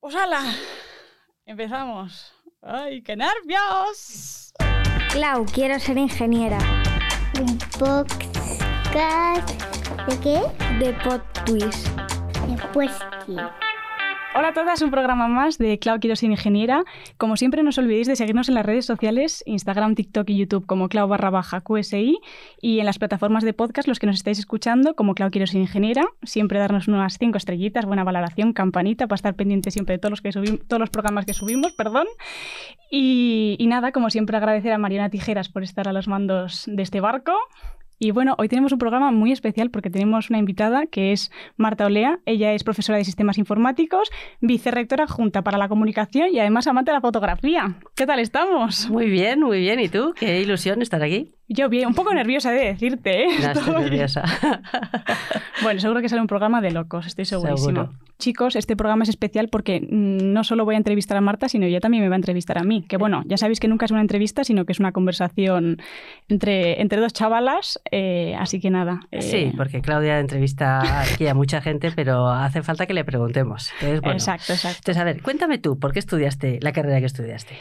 Pues hala, empezamos. ¡Ay, qué nervios! Clau, quiero ser ingeniera. Un podcast de qué? De Pod Twist. Después qué. Hola a todas, un programa más de Clau Quiero Ser Ingeniera. Como siempre, no os olvidéis de seguirnos en las redes sociales, Instagram, TikTok y YouTube como Clau barra baja QSI y en las plataformas de podcast, los que nos estáis escuchando como Clau Quiero Ser Ingeniera. Siempre darnos unas cinco estrellitas, buena valoración, campanita para estar pendiente siempre de todos los, que todos los programas que subimos, perdón. Y nada, como siempre, agradecer a Mariana Tijeras por estar a los mandos de este barco. Y bueno, hoy tenemos un programa muy especial porque tenemos una invitada que es Marta Olea. Ella es profesora de sistemas informáticos, vicerrectora junta para la comunicación y además amante de la fotografía. ¿Qué tal estamos? Muy bien, muy bien. ¿Y tú? Qué ilusión estar aquí. Yo bien, un poco nerviosa de decirte, ¿eh? No, estoy nerviosa. Bueno, seguro que sale un programa de locos, estoy segurísima. Seguro. Chicos, este programa es especial porque mm, no solo voy a entrevistar a Marta, sino ella también me va a entrevistar a mí. Que bueno, ya sabéis que nunca es una entrevista, sino que es una conversación entre, entre dos chavalas. eh, así que nada. eh, Sí, porque Claudia entrevista aquí a mucha gente, pero hace falta que le preguntemos. Entonces, bueno. Exacto, exacto. Entonces, a ver, cuéntame tú, ¿por qué estudiaste la carrera que estudiaste?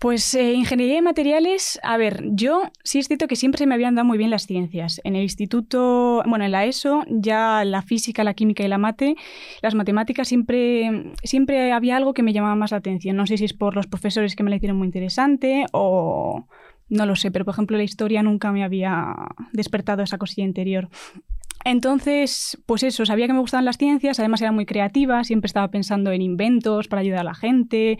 Pues eh, ingeniería de materiales, a ver, yo sí es cierto que siempre se me habían dado muy bien las ciencias. En el instituto, bueno, en la ESO, ya la física, la química y la mate, las matemáticas siempre, siempre había algo que me llamaba más la atención. No sé si es por los profesores que me la hicieron muy interesante o no lo sé, pero por ejemplo la historia nunca me había despertado esa cosilla interior. Entonces, pues eso, sabía que me gustaban las ciencias, además era muy creativa, siempre estaba pensando en inventos para ayudar a la gente.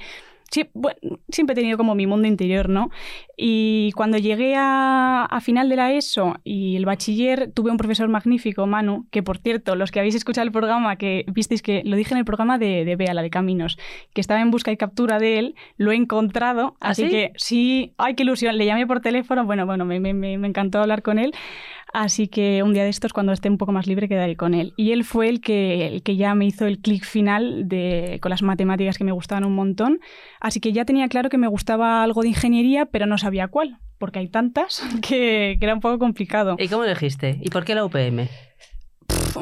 Sí, bueno, siempre he tenido como mi mundo interior, ¿no? Y cuando llegué a, a final de la ESO y el bachiller, tuve un profesor magnífico, Manu, que por cierto, los que habéis escuchado el programa, que visteis que lo dije en el programa de, de Bea, la de Caminos, que estaba en busca y captura de él, lo he encontrado, ¿Ah, así sí? que sí, ay, qué ilusión, le llamé por teléfono, bueno, bueno, me, me- me- me encantó hablar con él. Así que un día de estos, cuando esté un poco más libre, quedaré con él. Y él fue el que, el que ya me hizo el clic final de, con las matemáticas que me gustaban un montón. Así que ya tenía claro que me gustaba algo de ingeniería, pero no sabía cuál, porque hay tantas que, que era un poco complicado. ¿Y cómo elegiste? ¿Y por qué la UPM?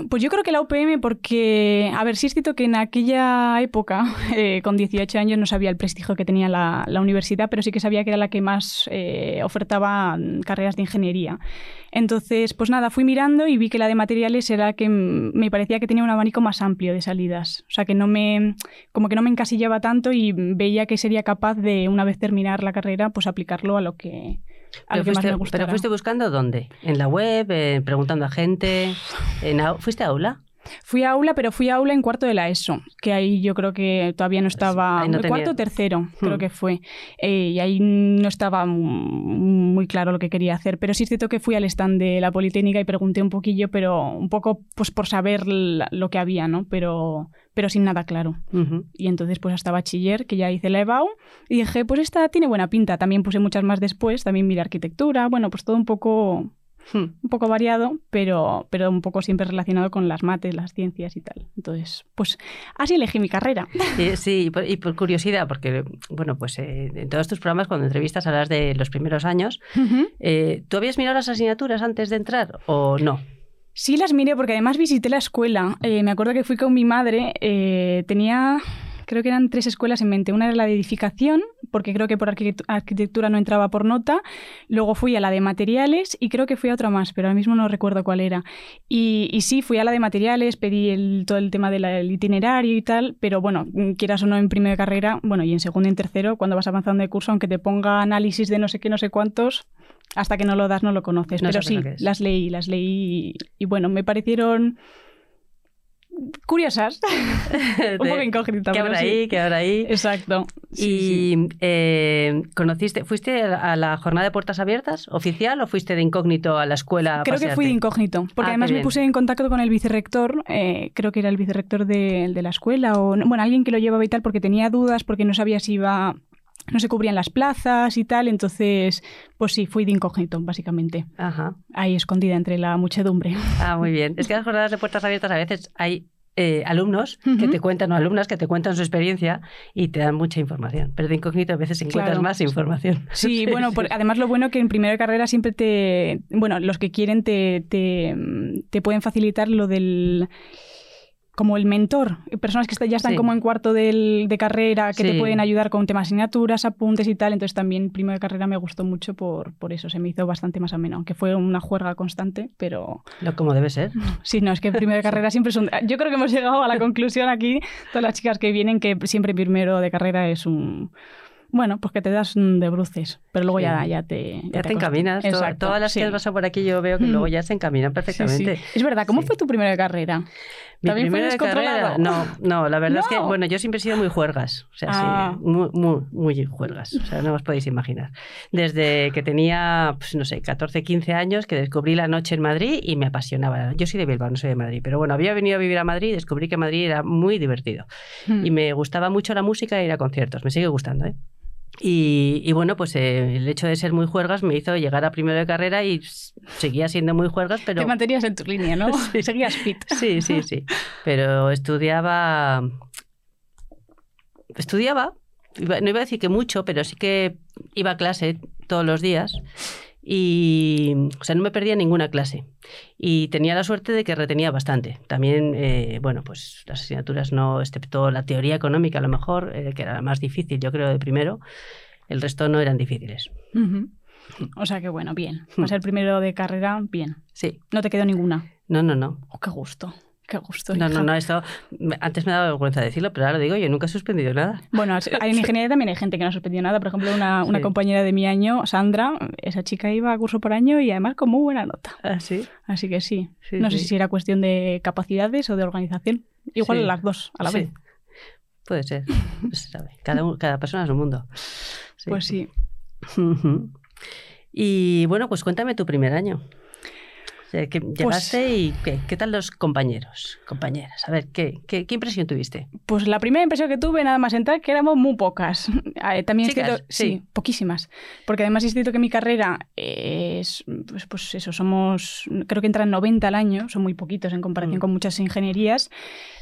Pues yo creo que la UPM, porque, a ver, sí es cierto que en aquella época, eh, con 18 años, no sabía el prestigio que tenía la, la universidad, pero sí que sabía que era la que más eh, ofertaba mm, carreras de ingeniería. Entonces, pues nada, fui mirando y vi que la de materiales era la que mm, me parecía que tenía un abanico más amplio de salidas. O sea, que no me, como que no me encasillaba tanto y veía que sería capaz de, una vez terminar la carrera, pues aplicarlo a lo que, Pero fuiste, me pero fuiste buscando dónde? ¿En la web? eh, ¿Preguntando a gente? ¿En ¿Fuiste a aula? Fui a aula, pero fui a aula en cuarto de la ESO, que ahí yo creo que todavía no estaba. ahí no tenía- Cuarto o tercero, creo Hmm. que fue. Eh, y ahí no estaba muy claro lo que quería hacer. Pero sí es cierto que fui al stand de la Politécnica y pregunté un poquillo, pero un poco pues por saber lo que había, ¿no? Pero, pero sin nada claro. Ujú. Y entonces pues hasta bachiller, que ya hice la EBAU, y dije, pues esta tiene buena pinta. También puse muchas más después, también miré arquitectura, bueno, pues todo un poco. Un poco variado, pero, pero un poco siempre relacionado con las mates, las ciencias y tal. Entonces, pues así elegí mi carrera. Sí, sí, y por, y por curiosidad, porque, bueno, pues eh, en todos tus programas, cuando entrevistas, hablas de los primeros años. Eh, ¿Tú habías mirado las asignaturas antes de entrar o no? Sí las miré porque además visité la escuela. Eh, me acuerdo que fui con mi madre, tenía... Creo que eran tres escuelas en mente. Una era la de edificación, porque creo que por arquitect- arquitectura no entraba por nota. Luego fui a la de materiales y creo que fui a otra más, pero ahora mismo no recuerdo cuál era. Y, y sí, fui a la de materiales, pedí el- todo el tema del itinerario y tal, pero bueno, quieras o no en primera carrera, bueno, y en segundo y en tercero, cuando vas avanzando de curso, aunque te ponga análisis de no sé qué, no sé cuántos, hasta que no lo das no lo conoces. No pero sí, las leí, las leí y, y bueno, me parecieron curiosas, un poco incógnitas. ¿Qué habrá sí. ahí? ¿Qué habrá ahí? Exacto. Sí, y sí. eh, conociste, ¿fuiste a la jornada de puertas abiertas oficial o fuiste de incógnito a la escuela? a Creo que fui de incógnito, porque Ah, además me puse en contacto con el vicerrector, eh, creo que era el vicerrector de, de la escuela, o no- bueno, alguien que lo llevaba y tal, porque tenía dudas, porque no sabía si iba, no se cubrían las plazas y tal, entonces, pues sí, fui de incógnito, básicamente, Ajá. ahí escondida entre la muchedumbre. Ah, muy bien. Es que las jornadas de puertas abiertas a veces hay eh, alumnos que te cuentan, o alumnas que te cuentan su experiencia y te dan mucha información. Pero de incógnito a veces encuentras Claro. más información. Sí, bueno, por- además lo bueno que en primera carrera siempre te, bueno, los que quieren te, te, te pueden facilitar lo del como el mentor, personas que ya están Sí. como en cuarto del- de carrera, que te pueden ayudar con temas asignaturas, apuntes y tal. Entonces también primero de carrera me gustó mucho por, por eso, se me hizo bastante más ameno, aunque fue una juerga constante, pero Lo como debe ser. sí, no, es que primero de carrera siempre es un... Yo creo que hemos llegado a la conclusión aquí, todas las chicas que vienen, que siempre primero de carrera es un... Bueno, pues que te das de bruces, pero luego Sí. ya, ya te... Ya te acost- encaminas. Todas las sí. que has pasado por aquí yo veo que Mm. luego ya se encaminan perfectamente. sí. Es verdad, ¿cómo fue tu primero de carrera? Mi ¿También fue carrera, no, no, la verdad es que, No. bueno, yo siempre he sido muy juergas, o sea, Ah. sí, muy, muy, muy juergas, o sea, no os podéis imaginar. Desde que tenía, pues no sé, 14, 15 años, que descubrí la noche en Madrid y me apasionaba. Yo soy de Bilbao, no soy de Madrid, pero bueno, había venido a vivir a Madrid y descubrí que Madrid era muy divertido. Hmm. Y me gustaba mucho la música y ir a conciertos, me sigue gustando, ¿eh? Y, y bueno, pues eh, el hecho de ser muy juergas me hizo llegar a primero de carrera y seguía siendo muy juergas, pero... Te mantenías en tu línea, ¿no? Sí. Seguías fit. Sí, sí, sí. Pero estudiaba. Estudiaba. No iba a decir que mucho, pero sí que iba a clase todos los días. Y. O sea, no me perdía ninguna clase. Y tenía la suerte de que retenía bastante. También, eh, bueno, pues las asignaturas no, excepto la teoría económica, a lo mejor, eh, que era la más difícil, yo creo, de primero. El resto no eran difíciles. O sea que bueno, bien. Hmm. Vas el primero de carrera, bien. Sí. No te quedó ninguna. No, no, no. Oh, qué gusto. Qué gusto. No, hija. no, no, esto antes me daba vergüenza decirlo, pero ahora lo digo, yo nunca he suspendido nada. Bueno, en ingeniería también hay gente que no ha suspendido nada. Por ejemplo, una, una Sí. compañera de mi año, Sandra, esa chica iba a curso por año y además con muy buena nota. ¿Ah, sí? Así que sí. Sí, no sé si era cuestión de capacidades o de organización. Igual las dos a la vez. Puede ser. No se sabe. Cada, cada persona es un mundo. Pues sí. Y bueno, pues cuéntame tu primer año. Sea, que llegaste y ¿qué, qué tal los compañeros, compañeras? A ver, ¿qué, qué, qué impresión tuviste? Pues la primera impresión que tuve nada más entrar que éramos muy pocas. Eh, También Chicas, cierto- sí. sí. poquísimas. Porque además es cierto que mi carrera es, pues, pues eso, somos, creo que entran 90 al año, son muy poquitos en comparación Mm. con muchas ingenierías.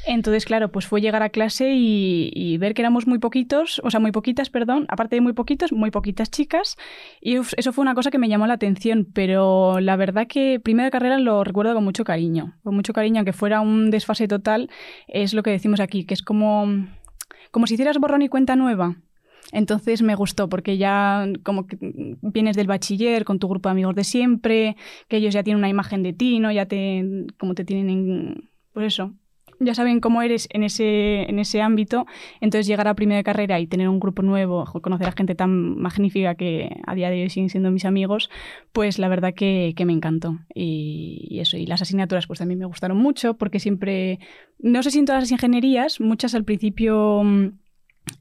Entonces, claro, pues fue llegar a clase y, y ver que éramos muy poquitos, o sea, muy poquitas, perdón, aparte de muy poquitos, muy poquitas chicas. Y eso fue una cosa que me llamó la atención, pero la verdad que primero de carrera lo recuerdo con mucho cariño. Con mucho cariño, aunque fuera un desfase total, es lo que decimos aquí, que es como, como si hicieras borrón y cuenta nueva. Entonces me gustó porque ya como que vienes del bachiller con tu grupo de amigos de siempre, que ellos ya tienen una imagen de ti, ¿no? Ya te como te tienen en pues eso. Ya saben cómo eres en ese, en ese ámbito, entonces llegar a primera carrera y tener un grupo nuevo, conocer a gente tan magnífica que a día de hoy siguen siendo mis amigos, pues la verdad que, que me encantó. Y, y eso, y las asignaturas pues también me gustaron mucho porque siempre, no sé si en todas las ingenierías, muchas al principio mm,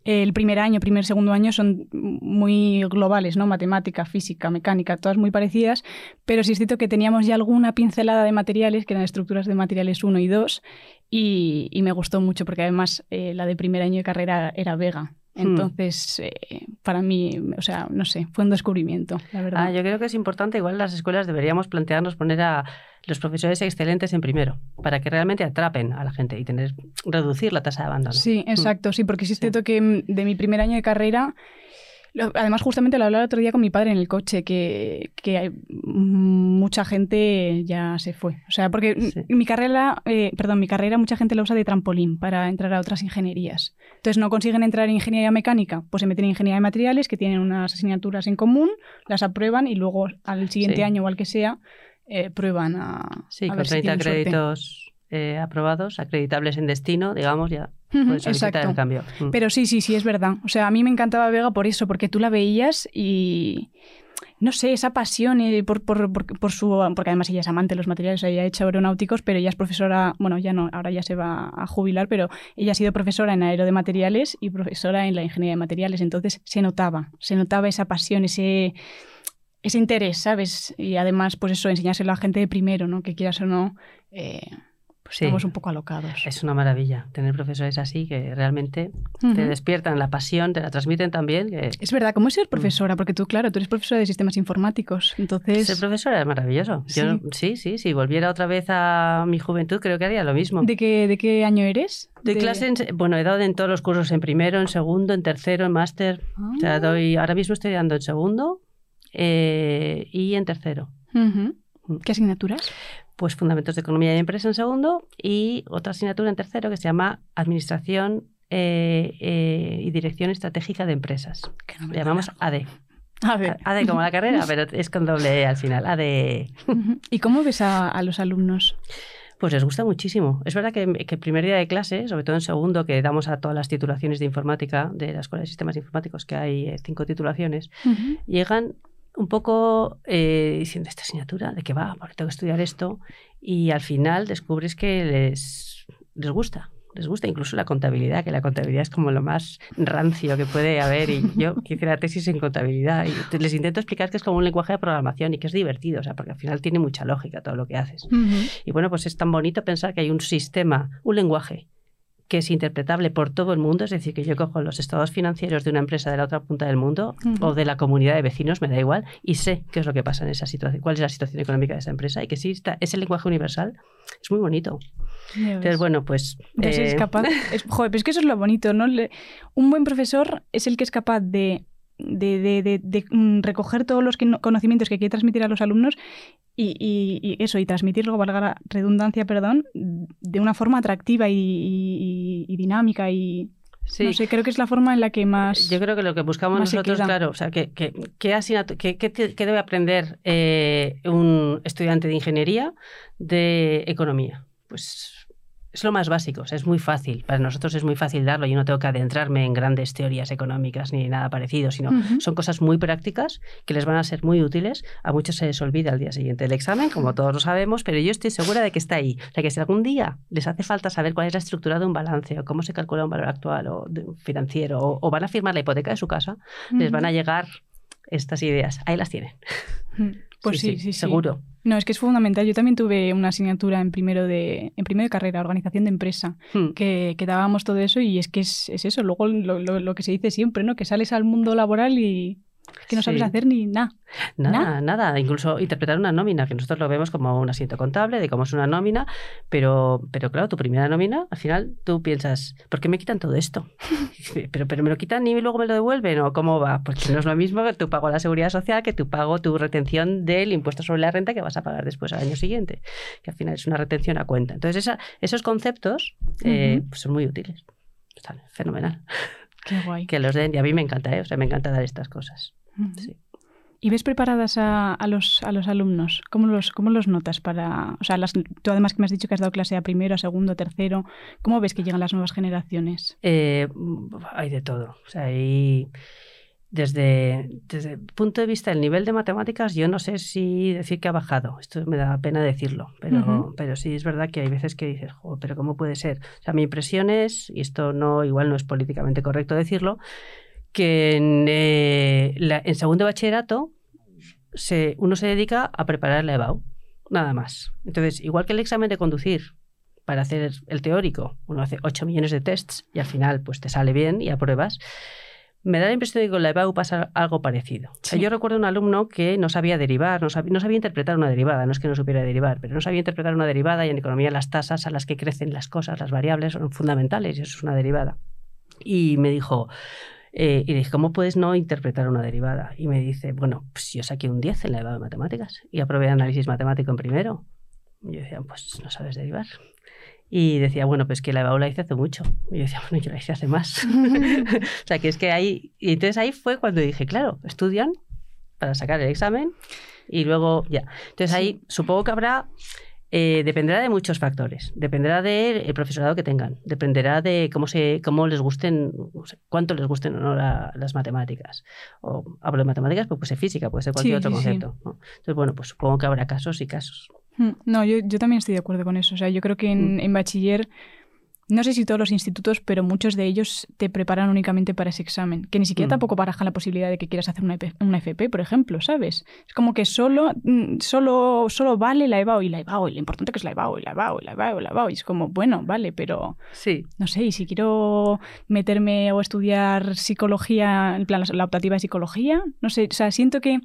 el primer año, primer, segundo año son muy globales, ¿no? Matemática, física, mecánica, todas muy parecidas, pero sí es cierto que teníamos ya alguna pincelada de materiales, que eran estructuras de materiales 1 y 2, y, me gustó mucho porque además eh, la de primer año de carrera era Vega. Entonces, eh, para mí, o sea, no sé, fue un descubrimiento, la verdad. Ah, yo creo que es importante, igual las escuelas deberíamos plantearnos poner a los profesores excelentes en primero, para que realmente atrapen a la gente y tener reducir la tasa de abandono. Sí, exacto, sí, porque sí es cierto que mm, de mi primer año de carrera, lo- además justamente lo hablaba el otro día con mi padre en el coche, que, que hay- mucha gente ya se fue. O sea, porque Sí. mi carrera, eh, perdón, mi carrera mucha gente la usa de trampolín para entrar a otras ingenierías. Entonces no consiguen entrar en ingeniería mecánica, pues se meten en ingeniería de materiales, que tienen unas asignaturas en común, las aprueban y luego al siguiente Sí. año o al que sea, eh, prueban a... Sí, a con ver si 30 tienen suerte. Eh, aprobados, acreditables en destino, digamos, ya puedes exacto. el cambio. Mm. Pero sí, sí, sí, es verdad. O sea, a mí me encantaba Vega por eso, porque tú la veías y. No sé, esa pasión eh, por, por, por, por su. Porque además ella es amante de los materiales, ella ha hecho aeronáuticos, pero ella es profesora. Bueno, ya no, ahora ya se va a jubilar, pero ella ha sido profesora en aero de materiales y profesora en la ingeniería de materiales. Entonces se notaba, se notaba esa pasión, ese. Ese interés, ¿sabes? Y además, pues eso, enseñárselo a gente de primero, ¿no? Que quieras o no, eh, pues Sí. estamos un poco alocados. Es una maravilla tener profesores así que realmente te despiertan la pasión, te la transmiten también. que Es verdad, ¿cómo es ser profesora? Porque tú, claro, tú eres profesora de sistemas informáticos, entonces... Ser profesora es maravilloso. Yo, sí, sí, si volviera otra vez a mi juventud, creo que haría lo mismo. ¿De qué, ¿De qué año eres? Doy De- clase, en bueno, he dado en todos los cursos, en primero, en segundo, en tercero, en máster. O sea, Ah. doy, ahora mismo estoy dando en segundo eh, y en tercero. Ujú. ¿Qué asignaturas? Pues Fundamentos de Economía y Empresa en segundo y otra asignatura en tercero que se llama Administración eh, eh, y Dirección Estratégica de Empresas. Que no Le llamamos AD. A ver. AD como la carrera, pero es con doble E al final. AD. Ujú. ¿Y cómo ves a, a los alumnos? Pues les gusta muchísimo. Es verdad que, que el primer día de clase, sobre todo en segundo, que damos a todas las titulaciones de informática de la Escuela de Sistemas Informáticos, que hay eh, cinco titulaciones, llegan un poco eh, diciendo esta asignatura, ¿de qué va? Porque tengo que estudiar esto. Y al final descubres que les, les gusta. Les gusta incluso la contabilidad, que la contabilidad es como lo más rancio que puede haber. Y yo hice la tesis en contabilidad y les intento explicar que es como un lenguaje de programación y que es divertido, o sea, porque al final tiene mucha lógica todo lo que haces. Y bueno, pues es tan bonito pensar que hay un sistema, un lenguaje que es interpretable por todo el mundo, es decir, que yo cojo los estados financieros de una empresa de la otra punta del mundo o de la comunidad de vecinos, me da igual, y sé qué es lo que pasa en esa situación, cuál es la situación económica de esa empresa y que sí está, ese lenguaje universal es muy bonito. Entonces, bueno, pues... Es eh, capaz. es- joder, pero es que eso es lo bonito, ¿no? Le- un buen profesor es el que es capaz de, de, de- de- de, mm, recoger todos los que- conocimientos que quiere transmitir a los alumnos y, y- y eso, y transmitirlo, valga la redundancia, perdón, de una forma atractiva y, dinámica y. sí. No sé, creo que es la forma en la que más. Yo creo que lo que buscamos nosotros, claro, o sea, que, que, ¿qué, asignatu- qué- qué te- qué debe aprender eh, un estudiante de ingeniería de economía? Pues es lo más básico, o sea, es muy fácil. Para nosotros es muy fácil darlo. Yo no tengo que adentrarme en grandes teorías económicas ni nada parecido, sino son cosas muy prácticas que les van a ser muy útiles. A muchos se les olvida al día siguiente el examen, como todos lo sabemos, pero yo estoy segura de que está ahí. O sea, que si algún día les hace falta saber cuál es la estructura de un balance o cómo se calcula un valor actual o financiero o, o van a firmar la hipoteca de su casa, les van a llegar estas ideas. Ahí las tienen. Ujú. Pues sí, sí, sí. Seguro. No, es que es fundamental. Yo también tuve una asignatura en primero de, en primero de carrera, organización de empresa. Hmm. que, que dábamos todo eso y es que es, es eso, luego lo, lo- lo que se dice siempre, ¿no? Que sales al mundo laboral y que no sabes Sí. hacer ni nada. Nada, nada. Incluso interpretar una nómina, que nosotros lo vemos como un asiento contable, de cómo es una nómina, pero, pero claro, tu primera nómina, al final tú piensas, ¿por qué me quitan todo esto? pero, pero me lo quitan y luego me lo devuelven, ¿o cómo va? Porque no es lo mismo que tu pago a la seguridad social que tu pago, tu retención del impuesto sobre la renta que vas a pagar después al año siguiente, que al final es una retención a cuenta. Entonces, esa- esos conceptos eh, pues son muy útiles. Fenomenal. Qué guay. Que los den, y a mí me encanta, ¿eh? O sea, me encanta dar estas cosas. Sí. ¿Y ves preparadas a, a los, a los alumnos? ¿Cómo los, ¿Cómo los notas para...? O sea, las, tú además que me has dicho que has dado clase a primero, a segundo, a tercero, ¿cómo ves que llegan las nuevas generaciones? Eh, hay de todo. O sea, hay desde, desde el punto de vista del nivel de matemáticas, yo no sé si decir que ha bajado. Esto me da pena decirlo, pero, pero sí es verdad que hay veces que dices, "Jo, pero ¿cómo puede ser? O sea, mi impresión es, y esto no, igual no es políticamente correcto decirlo, que en, eh, la- en segundo bachillerato se, uno se dedica a preparar la EBAU, nada más. Entonces, igual que el examen de conducir, para hacer el teórico, uno hace 8 millones de tests y al final pues te sale bien y apruebas. Me da la impresión de que con la EBAU pasa algo parecido. O sea, Sí. yo recuerdo un alumno que no sabía derivar, no sabía, no sabía interpretar una derivada, no es que no supiera derivar, pero no sabía interpretar una derivada y en economía las tasas a las que crecen las cosas, las variables, son fundamentales y eso es una derivada. Y me dijo, eh, y dije, ¿cómo puedes no interpretar una derivada? Y me dice, bueno, pues yo saqué un 10 en la EBAU de matemáticas y aprobé análisis matemático en primero. Y yo decía, pues no sabes derivar. Y decía, bueno, pues que la EBAU la hice hace mucho. Y yo decía, bueno, yo la hice hace más. o sea, que es que ahí... Y entonces ahí fue cuando dije, claro, estudian para sacar el examen y luego ya. Entonces ahí supongo que habrá... eh, dependerá de muchos factores. Dependerá del profesorado que tengan. Dependerá de cómo, se, cómo les gusten, cuánto les gusten o no la- las matemáticas. O hablo de matemáticas, pues puede ser física, puede ser cualquier Sí, otro sí. concepto. ¿no? Entonces, bueno, pues supongo que habrá casos y casos. Mm, No, yo, yo también estoy de acuerdo con eso. O sea, yo creo que en, Mm. en bachiller, no sé si todos los institutos, pero muchos de ellos te preparan únicamente para ese examen. Que ni siquiera Mm. tampoco barajan la posibilidad de que quieras hacer una, EP una FP, por ejemplo, ¿sabes? Es como que solo, mm, solo, solo vale la EBAU y la EBAU, y lo importante que es la EBAU, y la EBAU, y la EBAU, y la EBAU. Y es como, bueno, vale, pero Sí. no sé, y si quiero meterme o estudiar psicología, en plan la, la optativa de psicología, no sé, o sea, siento que,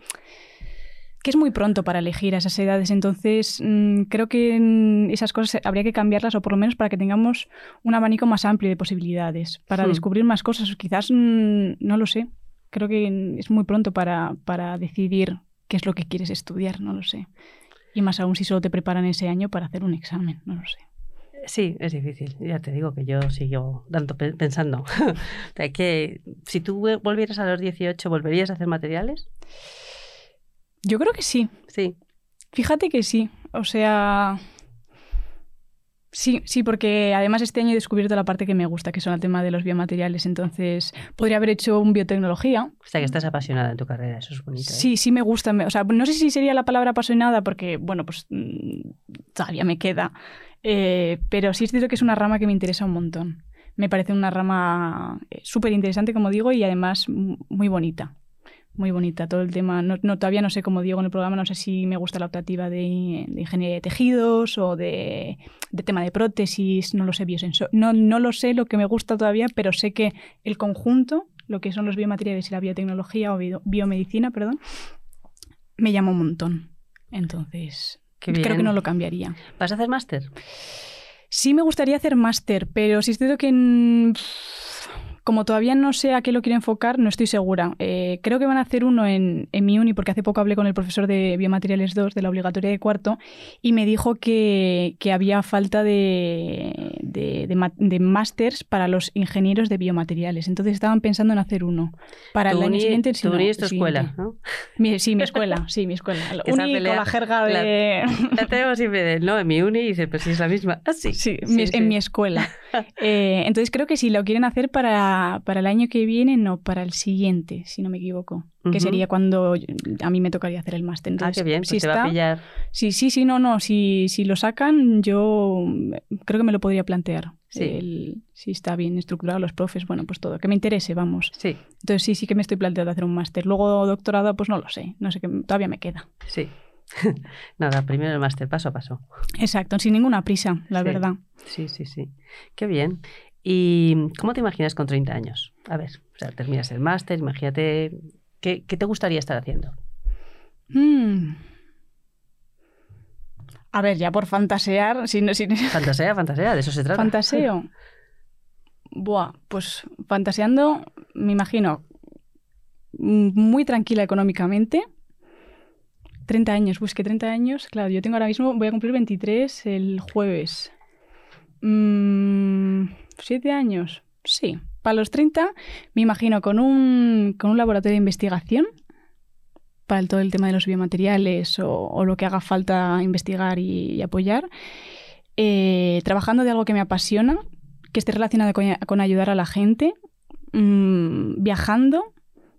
que es muy pronto para elegir a esas edades, entonces mm, creo que esas cosas habría que cambiarlas o por lo menos para que tengamos un abanico más amplio de posibilidades, para Hmm. descubrir más cosas, quizás mm, no lo sé, creo que es muy pronto para, para decidir qué es lo que quieres estudiar, no lo sé. Y más aún si solo te preparan ese año para hacer un examen, no lo sé. Sí, es difícil. Ya te digo que yo sigo pe- pensando. O sea, que si tú volvieras a los 18, ¿volverías a hacer materiales? Yo creo que sí. Sí. Fíjate que sí. O sea. Sí, sí, porque además este año he descubierto la parte que me gusta, que son el tema de los biomateriales. Entonces, podría haber hecho un biotecnología. O sea, que estás apasionada en tu carrera, eso es bonito. ¿eh? Sí, sí me gusta. O sea, no sé si sería la palabra apasionada, porque, bueno, pues mm, todavía me queda. Eh, pero sí es cierto que es una rama que me interesa un montón. Me parece una rama eh, súper interesante, como digo, y además mm, muy bonita. Muy bonita todo el tema. No, no, todavía no sé, como digo en el programa, no sé si me gusta la optativa de, de ingeniería de tejidos o de, de tema de prótesis, no lo sé, biosensor. No, no lo sé lo que me gusta todavía, pero sé que el conjunto, lo que son los biomateriales y la biotecnología o bio- biomedicina, perdón, me llama un montón. Entonces, creo que no lo cambiaría. ¿Vas a hacer máster? Sí me gustaría hacer máster, pero si es cierto que como todavía no sé a qué lo quiero enfocar, no estoy segura. Eh, creo que van a hacer uno en, en mi uni, porque hace poco hablé con el profesor de Biomateriales 2 de la obligatoria de cuarto y me dijo que, que había falta de, de, de de másters para los ingenieros de biomateriales. Entonces estaban pensando en hacer uno. Para el año siguiente, tu uni es tu escuela, ¿no? Mi- sí, mi escuela, sí, mi escuela. La uni con la jerga de... Ya tenemos siempre de, no, en mi uni, y dices, pues sí, es la misma. Ah, sí. Sí, Sí, mi- sí. en mi escuela. Eh, entonces creo que si lo quieren hacer para, para el año que viene, no, para el siguiente, si no me equivoco. Que sería cuando a mí me tocaría hacer el máster. Ah, qué bien, pues si te va a está- pillar. Sí, sí, sí, no, no. Si, si lo sacan, yo creo que me lo podría plantear. Sí. El- si está bien estructurado los profes, bueno, pues todo. Que me interese, vamos. Sí, Entonces sí, sí que me estoy planteando hacer un máster. Luego doctorado, pues no lo sé. No sé qué, todavía me queda. sí. Nada, primero el máster, paso a paso. Exacto, sin ninguna prisa, la Sí. verdad. Sí, sí, sí. Qué bien. ¿Y cómo te imaginas con 30 años? A ver, o sea, terminas el máster, imagínate, ¿qué, qué te gustaría estar haciendo? Mm. A ver, ya por fantasear, sin, sin Fantasea, fantasea, de eso se trata. fantaseo. Buah, pues fantaseando, me imagino muy tranquila económicamente. 30 años, pues que 30 años, claro, yo tengo ahora mismo, voy a cumplir 23 el jueves. Mm, ¿Siete años? Sí. Para los 30 me imagino con un, con un laboratorio de investigación para todo el tema de los biomateriales o, lo que haga falta investigar y, apoyar, eh, trabajando de algo que me apasiona, que esté relacionado con, ayudar a la gente, mm, viajando,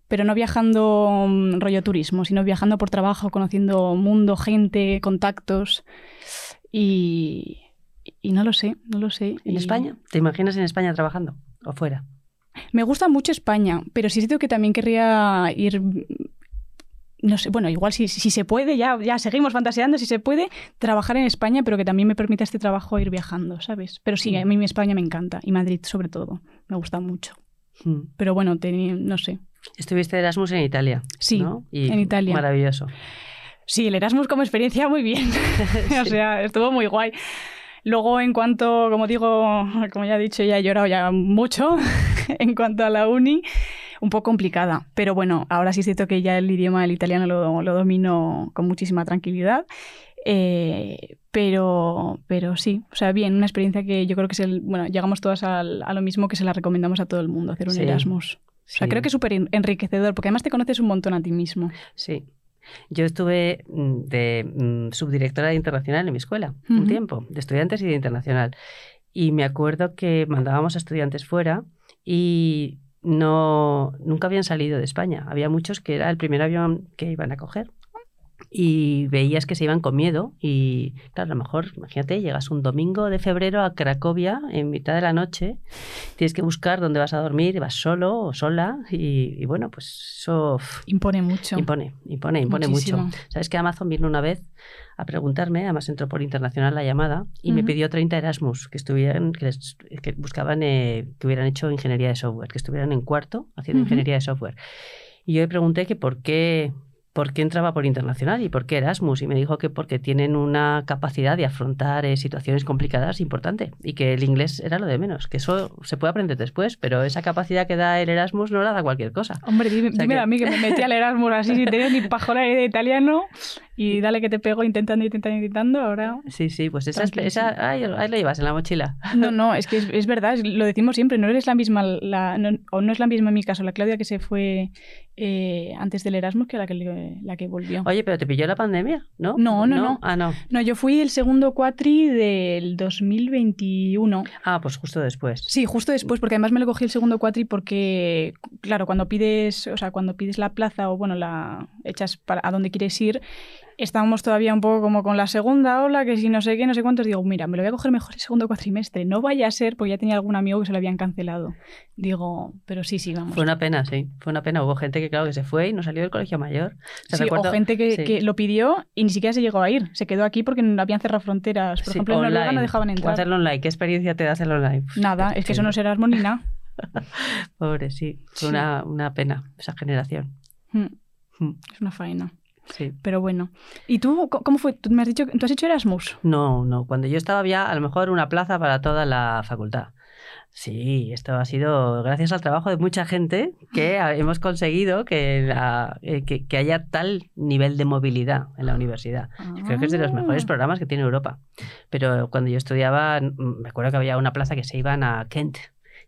pero no viajando mm, rollo turismo, sino viajando por trabajo, conociendo mundo, gente, contactos y, y no lo sé, no lo sé. ¿En Y- España? ¿Te imaginas en España trabajando o fuera? me gusta mucho España, pero sí siento que también querría ir. No sé, bueno, igual si, si se puede, ya, ya seguimos fantaseando, si se puede, trabajar en España, pero que también me permita este trabajo ir viajando, ¿sabes? Pero sí, a mí mi España me encanta, y Madrid sobre todo, me gusta mucho. Mm. Pero bueno, no sé. Estuviste de Erasmus en Italia. Sí, ¿no? Y en Italia. Maravilloso. Sí, el Erasmus como experiencia muy bien. o sea, estuvo muy guay. Luego, en cuanto, como digo, como ya he dicho, ya he llorado ya mucho en cuanto a la uni, un poco complicada. Pero bueno, ahora sí es cierto que ya el idioma, el italiano, lo, lo domino con muchísima tranquilidad. Eh, pero, pero sí, o sea, bien, una experiencia que yo creo que es el. Bueno, llegamos todas al- a lo mismo que se la recomendamos a todo el mundo, hacer un Sí. Erasmus. O sea, Sí. creo que es súper en- enriquecedor, porque además te conoces un montón a ti mismo. Sí. Yo estuve mm, de mm, subdirectora de internacional en mi escuela un tiempo, de estudiantes y de internacional. Y me acuerdo que mandábamos a estudiantes fuera y no nunca habían salido de España. Había muchos que era el primer avión que iban a coger. Y veías que se iban con miedo. Y claro, a lo mejor, imagínate, llegas un domingo de febrero a Cracovia en mitad de la noche, tienes que buscar dónde vas a dormir, vas solo o sola. Y, y bueno, pues eso Impone mucho. Impone, impone, impone Muchísimo. mucho. Sabes que Amazon vino una vez a preguntarme, además entró por internacional la llamada y me pidió 30 Erasmus que estuvieran, que, les- que buscaban eh, que hubieran hecho ingeniería de software, que estuvieran en cuarto haciendo ingeniería de software. Y yo le pregunté que por qué por qué entraba por internacional y por qué Erasmus. Y me dijo que porque tienen una capacidad de afrontar eh, situaciones complicadas importante y que el inglés era lo de menos, que eso se puede aprender después, pero esa capacidad que da el Erasmus no la da cualquier cosa. Hombre, dime, O sea dime que- a mí que me metí al Erasmus así sin tener ni pajora de italiano y dale que te pego intentando, intentando, intentando, ahora... Sí, sí, pues esa, esa ahí, ahí la llevas en la mochila. No, no, es que es, es verdad, es- lo decimos siempre, no eres la misma, la, no- o no es la misma en mi caso, la Claudia que se fue eh, antes del Erasmus que la que, la que volvió. Oye, pero te pilló la pandemia, ¿no? No, no, no. Ah, no. No, yo fui el segundo cuatri del 2021. Ah, pues justo después. Sí, justo después, porque además me lo cogí el segundo cuatri porque, claro, cuando pides, o sea, cuando pides la plaza o bueno, la echas para a donde quieres ir, estábamos todavía un poco como con la segunda ola, que si no sé qué, no sé cuántos, digo, mira, me lo voy a coger mejor el segundo cuatrimestre, no vaya a ser, porque ya tenía algún amigo que se lo habían cancelado. Digo, pero sí, sí, vamos. Fue una pena, sí. Fue una pena. Hubo gente que, claro, que se fue y no salió del colegio mayor. O sea, Sí, recuerdo- o gente que, sí. que lo pidió y ni siquiera se llegó a ir. Se quedó aquí porque no habían cerrado fronteras. Por Sí, ejemplo, en Noruega no online. dejaban entrar. hacerlo online. ¿Qué experiencia te da hacerlo online? Pues, Nada, es que eso no Erasmus ni nada. Pobre, sí. Fue una, una pena esa generación. Mm, Mm, Es una faena. Sí. Pero bueno. ¿Y tú cómo fue? Tú me has dicho que tú has hecho Erasmus. No, no. Cuando yo estaba había a lo mejor una plaza para toda la facultad. Sí, esto ha sido gracias al trabajo de mucha gente que hemos conseguido que, la- eh, que, que haya tal nivel de movilidad en la universidad. Creo que es de los mejores Ah. programas que tiene Europa. Pero cuando yo estudiaba, mm, me acuerdo que había una plaza que se iban a Kent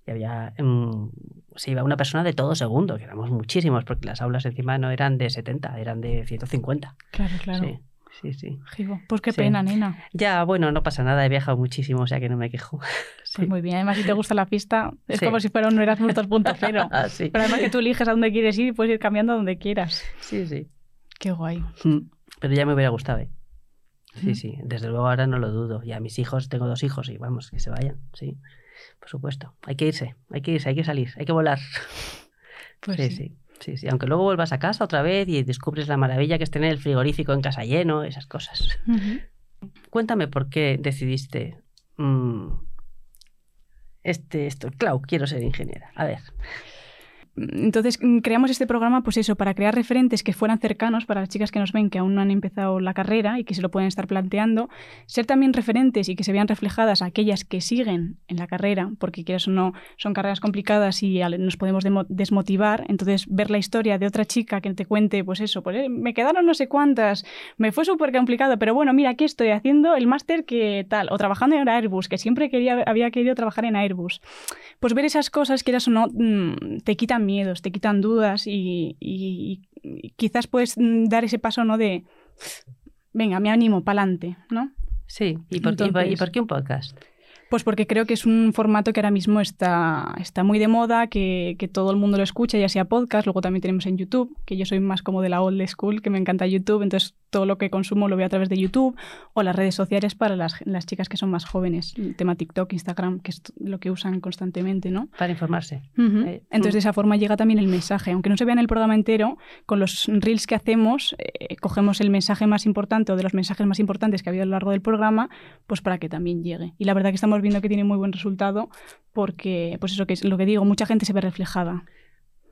y había mm, se iba una persona de todo segundo, que éramos muchísimos, porque las aulas encima no eran de 70, eran de 150. Claro, claro. Sí, sí, sí. Pues qué Sí. pena, nena. Ya, bueno, no pasa nada, he viajado muchísimo, o sea que no me quejo. Sí. Pues muy bien. Además, si te gusta la fiesta, es Sí. como si fuera un Erasmus 2.0. Ah, sí. Pero además que tú eliges a dónde quieres ir y puedes ir cambiando a donde quieras. sí, sí. Qué guay. Mm, Pero ya me hubiera gustado, ¿eh? Sí, sí, desde luego ahora no lo dudo. Ya mis hijos, tengo dos hijos y vamos, que se vayan, sí. Por supuesto. Hay que irse, hay que irse, hay que salir, hay que volar. Pues sí, sí. sí, sí, sí. Aunque luego vuelvas a casa otra vez y descubres la maravilla que es tener el frigorífico en casa lleno, esas cosas. Cuéntame por qué decidiste mm, este, esto. Clau, quiero ser ingeniera. A ver. Entonces mm, creamos este programa, pues eso, para crear referentes que fueran cercanos para las chicas que nos ven que aún no han empezado la carrera y que se lo pueden estar planteando, ser también referentes y que se vean reflejadas aquellas que siguen en la carrera, porque quieras o no, son carreras complicadas y nos podemos demo- desmotivar, entonces ver la historia de otra chica que te cuente, pues eso, pues eh, me quedaron no sé cuántas, me fue súper complicado, pero bueno, mira, aquí estoy haciendo el máster que tal, o trabajando en Airbus, que siempre quería, había querido trabajar en Airbus. Pues ver esas cosas, quieras o no, mm, te quitan miedos, te quitan dudas y, y- y quizás puedes mm, dar ese paso, ¿no? De, venga, me animo, pa'lante, ¿no? Sí, ¿y por, qué- y Entonces- por qué un podcast? Pues porque creo que es un formato que ahora mismo está, está muy de moda, que, que todo el mundo lo escucha, ya sea podcast, luego también tenemos en YouTube, que yo soy más como de la old school, que me encanta YouTube, entonces todo lo que consumo lo veo a través de YouTube, o las redes sociales para las, las chicas que son más jóvenes, el tema TikTok, Instagram, que es lo que usan constantemente, ¿no? Para informarse. Eh, Entonces, de esa forma llega también el mensaje. Aunque no se vea en el programa entero, con los reels que hacemos, eh, cogemos el mensaje más importante o de los mensajes más importantes que ha habido a lo largo del programa, pues para que también llegue. Y la verdad que estamos viendo que tiene muy buen resultado porque, pues eso que es lo que digo, mucha gente se ve reflejada.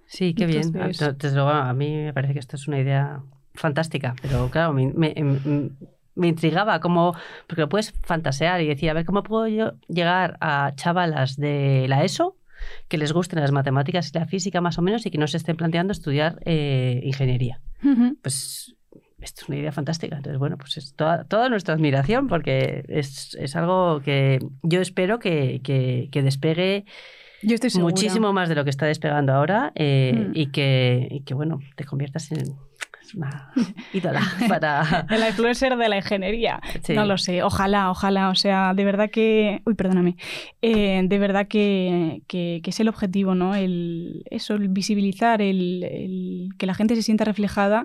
Sí, qué bien. Entonces- Ah, Desde luego, a mí me parece que esto es una idea fantástica, pero claro, me, me- me- me intrigaba cómo, porque lo puedes fantasear y decir, a ver, ¿cómo puedo yo llegar a chavalas de la ESO que les gusten las matemáticas y la física más o menos y que no se estén planteando estudiar eh, ingeniería? Pues esto es una idea fantástica. Entonces, bueno, pues es toda, toda nuestra admiración porque es, es algo que yo espero que, que- que despegue Yo estoy segura. muchísimo más de lo que está despegando ahora eh, Mm. y, que, y que, bueno, te conviertas en una ídola para... En la influencer de la ingeniería. Sí. No lo sé, ojalá, ojalá. O sea, de verdad que. Uy, perdóname. Eh, de verdad que, que- que es el objetivo, ¿no? El, eso, el visibilizar, el, el que la gente se sienta reflejada.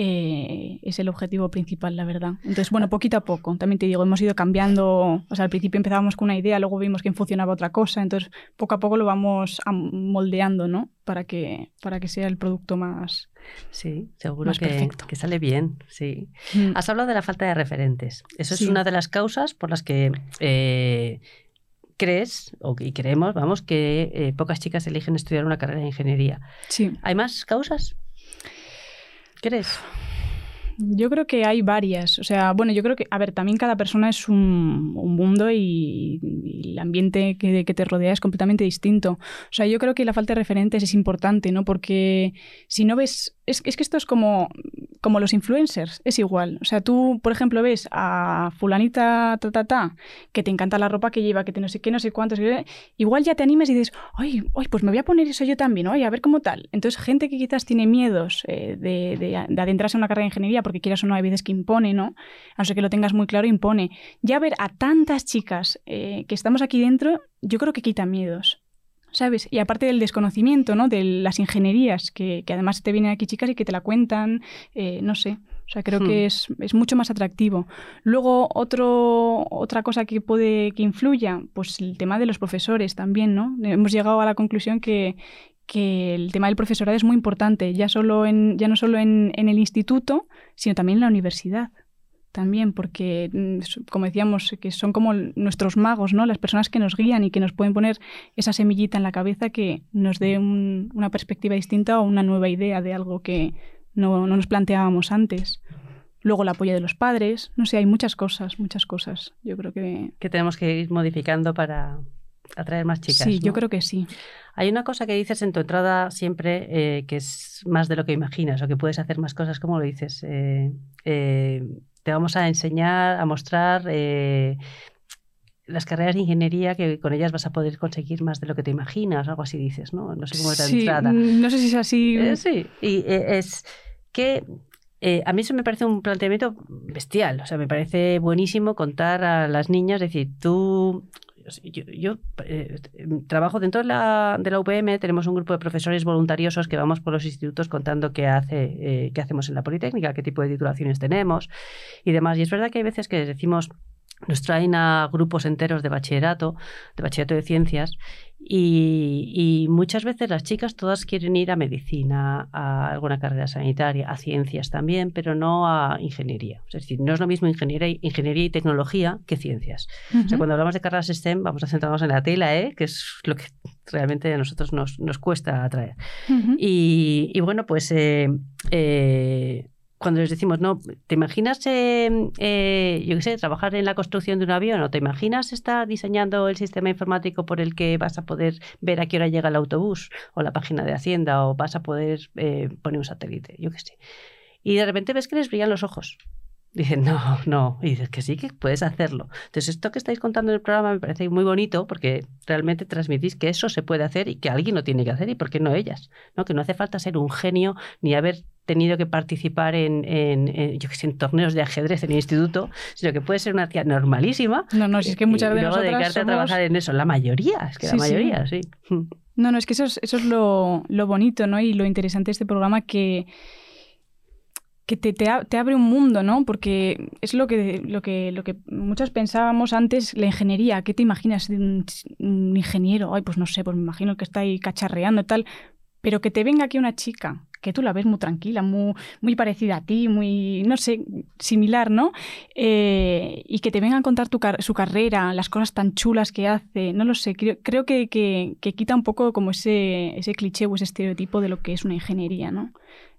Eh, es el objetivo principal, la verdad. Entonces, bueno, poquito a poco, también te digo, hemos ido cambiando, o sea, al principio empezábamos con una idea, luego vimos que funcionaba otra cosa, entonces poco a poco lo vamos am- moldeando, ¿no? Para que, para que sea el producto más... Sí, seguro Más que, perfecto. que sale bien, sí. Mm. Has hablado de la falta de referentes. Eso Sí. es una de las causas por las que eh, crees, o, y creemos, vamos, que eh, pocas chicas eligen estudiar una carrera de ingeniería. Sí. ¿Hay más causas? ¿Crees? Yo creo que hay varias. O sea, bueno, yo creo que, a ver, también cada persona es un, un mundo y, y el ambiente que, que, te rodea es completamente distinto. O sea, yo creo que la falta de referentes es importante, ¿no? Porque si no ves. Es, que esto es como, como los influencers, es igual. O sea, tú, por ejemplo, ves a Fulanita ta, ta, ta, que te encanta la ropa que lleva, que te no sé qué, no sé cuántos. Igual ya te animas y dices, ay, ay, pues me voy a poner eso yo también, oye, a ver cómo tal. Entonces, gente que quizás tiene miedos eh, de, de, de adentrarse en una carrera de ingeniería porque quieras o no, hay veces que impone, ¿no? A no ser que lo tengas muy claro, impone. Ya ver a tantas chicas eh, que estamos aquí dentro, yo creo que quita miedos. ¿Sabes? Y aparte del desconocimiento, ¿no? De las ingenierías, que, que además te vienen aquí chicas y que te la cuentan, eh, no sé. O sea, creo hmm. que es, es, mucho más atractivo. Luego, otro, otra cosa que puede que influya, pues el tema de los profesores también, ¿no? Hemos llegado a la conclusión que, que el tema del profesorado es muy importante, ya, solo en, ya no solo en, en el instituto, sino también en la universidad también, porque, mm, como decíamos, que son como nuestros magos, ¿no? Las personas que nos guían y que nos pueden poner esa semillita en la cabeza que nos dé un, una perspectiva distinta o una nueva idea de algo que no, no, nos planteábamos antes. Luego el apoyo de los padres, no sé, hay muchas cosas, muchas cosas. Yo creo que... Que tenemos que ir modificando para atraer más chicas. Sí, ¿no? yo creo que sí. Hay una cosa que dices en tu entrada siempre eh, que es más de lo que imaginas o que puedes hacer más cosas, como lo dices. Eh, eh, te vamos a enseñar, a mostrar eh, las carreras de ingeniería que con ellas vas a poder conseguir más de lo que te imaginas, algo así dices, ¿no? No sé cómo la sí, entrada. No sé si es así. Eh, sí, y eh, es que eh, a mí eso me parece un planteamiento bestial, o sea, me parece buenísimo contar a las niñas, es decir, tú yo, yo eh, trabajo dentro de la, de la UPM, tenemos un grupo de profesores voluntariosos que vamos por los institutos contando qué, hace, eh, qué hacemos en la Politécnica, qué tipo de titulaciones tenemos y demás. Y es verdad que hay veces que decimos, nos traen a grupos enteros de bachillerato, de bachillerato de ciencias, y, y, muchas veces las chicas todas quieren ir a medicina, a alguna carrera sanitaria, a ciencias también, pero no a ingeniería. Es decir, no es lo mismo ingeniería, ingeniería y tecnología que ciencias. Uh -huh. O sea, cuando hablamos de carreras STEM, vamos a centrarnos en la tela, ¿eh? que es lo que realmente a nosotros nos, nos cuesta atraer. Uh -huh. y, y, bueno, pues eh, eh, cuando les decimos, no, ¿te imaginas, eh, eh, yo qué sé, trabajar en la construcción de un avión o te imaginas estar diseñando el sistema informático por el que vas a poder ver a qué hora llega el autobús o la página de Hacienda o vas a poder eh, poner un satélite, yo qué sé? Y de repente ves que les brillan los ojos. Dicen, no, no. Y dices que sí, que puedes hacerlo. Entonces, esto que estáis contando en el programa me parece muy bonito porque realmente transmitís que eso se puede hacer y que alguien lo tiene que hacer y por qué no ellas. ¿no? Que no hace falta ser un genio ni haber tenido que participar en, en, en yo que sé, en torneos de ajedrez en el instituto, sino que puede ser una tía normalísima. No, no, si es que muchas veces. Y luego dedicarte somos... a trabajar en eso. La mayoría, es que sí, la mayoría, sí. sí. No, no, es que eso es, eso es lo, lo bonito, ¿no? Y lo interesante de este programa que que te, te, abre un mundo, ¿no? Porque es lo que, lo, que, lo que muchos pensábamos antes, la ingeniería. ¿Qué te imaginas de un, ingeniero? Ay, pues no sé, pues me imagino que está ahí cacharreando y tal. Pero que te venga aquí una chica, que tú la ves muy tranquila, muy, muy parecida a ti, muy, no sé, similar, ¿no? Eh, y que te venga a contar tu su carrera, las cosas tan chulas que hace, no lo sé, creo, creo que, que, que, quita un poco como ese, ese cliché o ese estereotipo de lo que es una ingeniería, ¿no?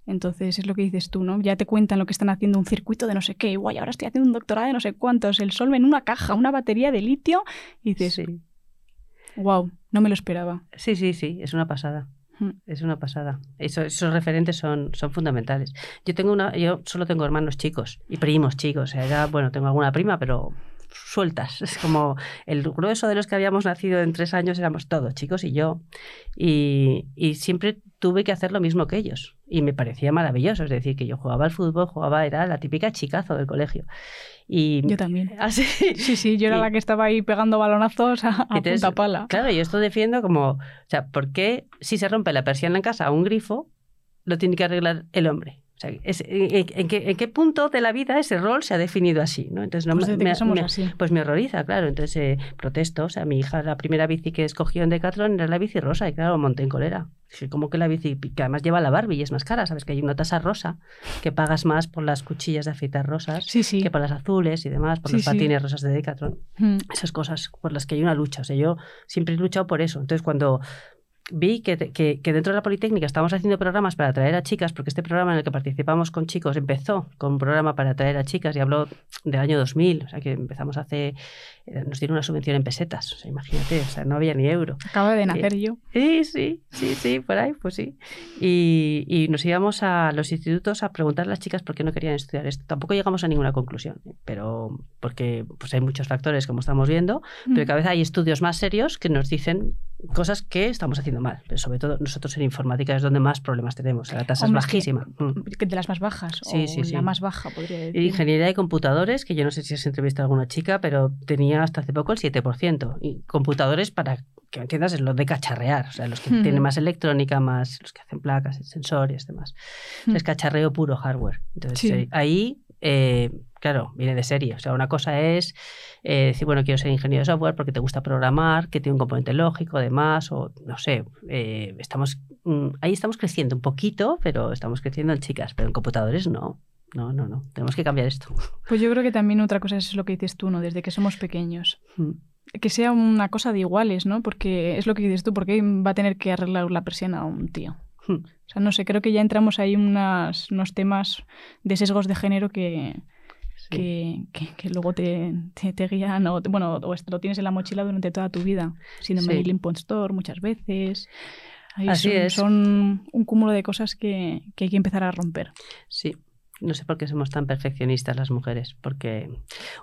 Entonces es lo que dices tú, ¿no? Ya te cuentan lo que están haciendo un circuito de no sé qué, guay, ahora estoy haciendo un doctorado de no sé cuántos, el sol en una caja, una batería de litio, y dices, sí. wow, no me lo esperaba. Sí, sí, sí, es una pasada. Es una pasada. Eso, esos referentes son, son fundamentales. Yo tengo una, yo solo tengo hermanos chicos y primos chicos. O sea, ya, bueno, tengo alguna prima, pero sueltas. Es como el grueso de los que habíamos nacido en tres años éramos todos, chicos y yo. Y, y, siempre tuve que hacer lo mismo que ellos. Y me parecía maravilloso. Es decir, que yo jugaba al fútbol, jugaba, era la típica chicazo del colegio. Y, yo también. ¿Así? Sí, sí, yo era y, la que estaba ahí pegando balonazos a, a entonces, punta pala. Claro, yo esto defiendo como, o sea, ¿por qué si se rompe la persiana en casa a un grifo, lo tiene que arreglar el hombre? O sea, es, en, en, qué, ¿en, qué, punto de la vida ese rol se ha definido así? ¿no? Entonces, no, pues, me, somos me, así. pues me horroriza, claro. Entonces eh, protesto. O sea, mi hija, la primera bici que escogió en Decathlon era la bici rosa y claro, monté en colera. Como que la bici, que además lleva la Barbie y es más cara, ¿sabes? Que hay una tasa rosa, que pagas más por las cuchillas de afeitar rosas sí, sí. que por las azules y demás, por sí, los patines rosas de Decathlon. Mm. Esas cosas por las que hay una lucha. O sea, yo siempre he luchado por eso. Entonces, cuando vi que, que, dentro de la Politécnica estamos haciendo programas para atraer a chicas, porque este programa en el que participamos con chicos empezó con un programa para atraer a chicas y habló del año 2000, o sea que empezamos hace, nos dieron una subvención en pesetas, o sea, imagínate, o sea, no había ni euro. Acaba de nacer Eh, yo. Sí, sí, sí, sí, por ahí, pues sí. Y, y nos íbamos a los institutos a preguntar a las chicas por qué no querían estudiar esto. Tampoco llegamos a ninguna conclusión, ¿eh? pero porque pues hay muchos factores, como estamos viendo, pero cada vez hay estudios más serios que nos dicen cosas que estamos haciendo mal. Pero sobre todo nosotros en informática es donde más problemas tenemos. La tasa Hombre, es que- bajísima. Mm. Que de las más bajas. Sí, o sí, sí. La más baja, podría decir. Ingeniería de computadores, que yo no sé si has entrevistado a alguna chica, pero tenía hasta hace poco el 7%. Y computadores para que me entiendas es lo de cacharrear, o sea, los que tienen más electrónica, más los que hacen placas, sensores, demás. O sea, es cacharreo puro hardware. Entonces, Sí. eh, ahí, eh, claro, viene de serie. O sea, una cosa es eh, decir, bueno, quiero ser ingeniero de software porque te gusta programar, que tiene un componente lógico, además, o no sé, eh, estamos, mm, ahí estamos creciendo un poquito, pero estamos creciendo en chicas, pero en computadores no. No, no, no. Tenemos que cambiar esto. Pues yo creo que también otra cosa es lo que dices tú, ¿no? Desde que somos pequeños. Mm. Que sea una cosa de iguales, ¿no? Porque es lo que dices tú, porque va a tener que arreglar la persiana a un tío. Hmm. O sea, no sé, creo que ya entramos ahí unas, unos temas de sesgos de género que, que, que- que luego te, te, te guían, o, bueno, o lo tienes en la mochila durante toda tu vida. Síndrome Sí. del impostor muchas veces. Ahí Así son, es. son un cúmulo de cosas que, que hay que empezar a romper. Sí. No sé por qué somos tan perfeccionistas las mujeres, porque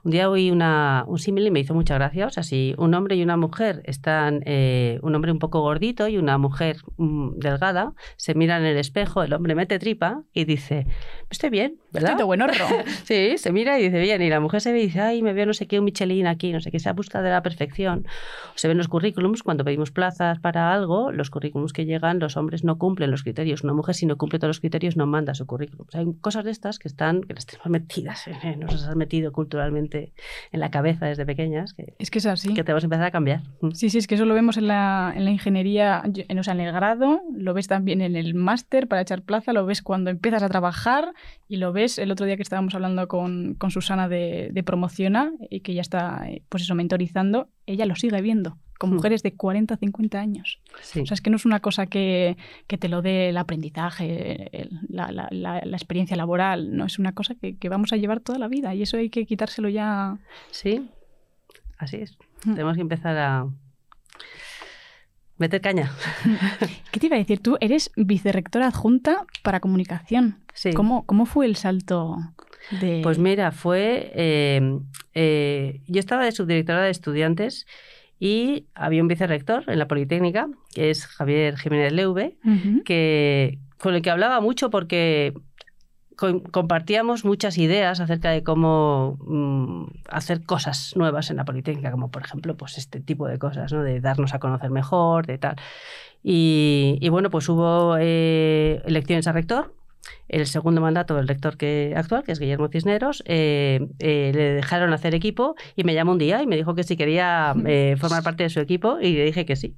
un día oí una, un símil y me hizo mucha gracia. O sea, si un hombre y una mujer están, eh, un hombre un poco gordito y una mujer mm, delgada, se miran en el espejo, el hombre mete tripa y dice, estoy bien, ¿verdad? Estoy de buen horro. Sí, se mira y dice bien, y la mujer se ve y dice, ay, me veo no sé qué, un Michelin aquí, no sé qué, se busca de la perfección. Se ven los currículums, cuando pedimos plazas para algo, los currículums que llegan, los hombres no cumplen los criterios. Una mujer, si no cumple todos los criterios, no manda su currículum. O sea, hay cosas de estas que están, que las tenemos metidas, eh, nos las has metido culturalmente en la cabeza desde pequeñas, que, Es que es así. que tenemos que empezar a cambiar. Mm. Sí, sí, es que eso lo vemos en la, en la ingeniería, en, o sea, en el grado, lo ves también en el máster para echar plaza, lo ves cuando empiezas a trabajar y lo ves el otro día que estábamos hablando con, con Susana de, de Promociona y que ya está, eh, pues eso, mentorizando, ella lo sigue viendo con Hmm. mujeres de 40, 50 años. Sí. O sea, es que no es una cosa que, que te lo dé el aprendizaje, el- la, la- la- la experiencia laboral, no, es una cosa que, que vamos a llevar toda la vida y eso hay que quitárselo ya. Sí, así es. Mm. Tenemos que empezar a meter caña. ¿Qué te iba a decir? Tú eres vicerrectora adjunta para comunicación. Sí. ¿Cómo, ¿Cómo fue el salto de...? Pues mira, fue. eh, eh, yo estaba de subdirectora de estudiantes y había un vicerrector en la Politécnica, que es Javier Jiménez Leuve, que, con el que hablaba mucho porque co- compartíamos muchas ideas acerca de cómo mm, hacer cosas nuevas en la Politécnica, como por ejemplo pues este tipo de cosas, ¿no? de darnos a conocer mejor, de tal. Y, y bueno, pues hubo eh, elecciones a rector. El segundo mandato del rector que, actual, que es Guillermo Cisneros, eh, eh, le dejaron hacer equipo y me llamó un día y me dijo que si quería eh, formar parte de su equipo y le dije que sí.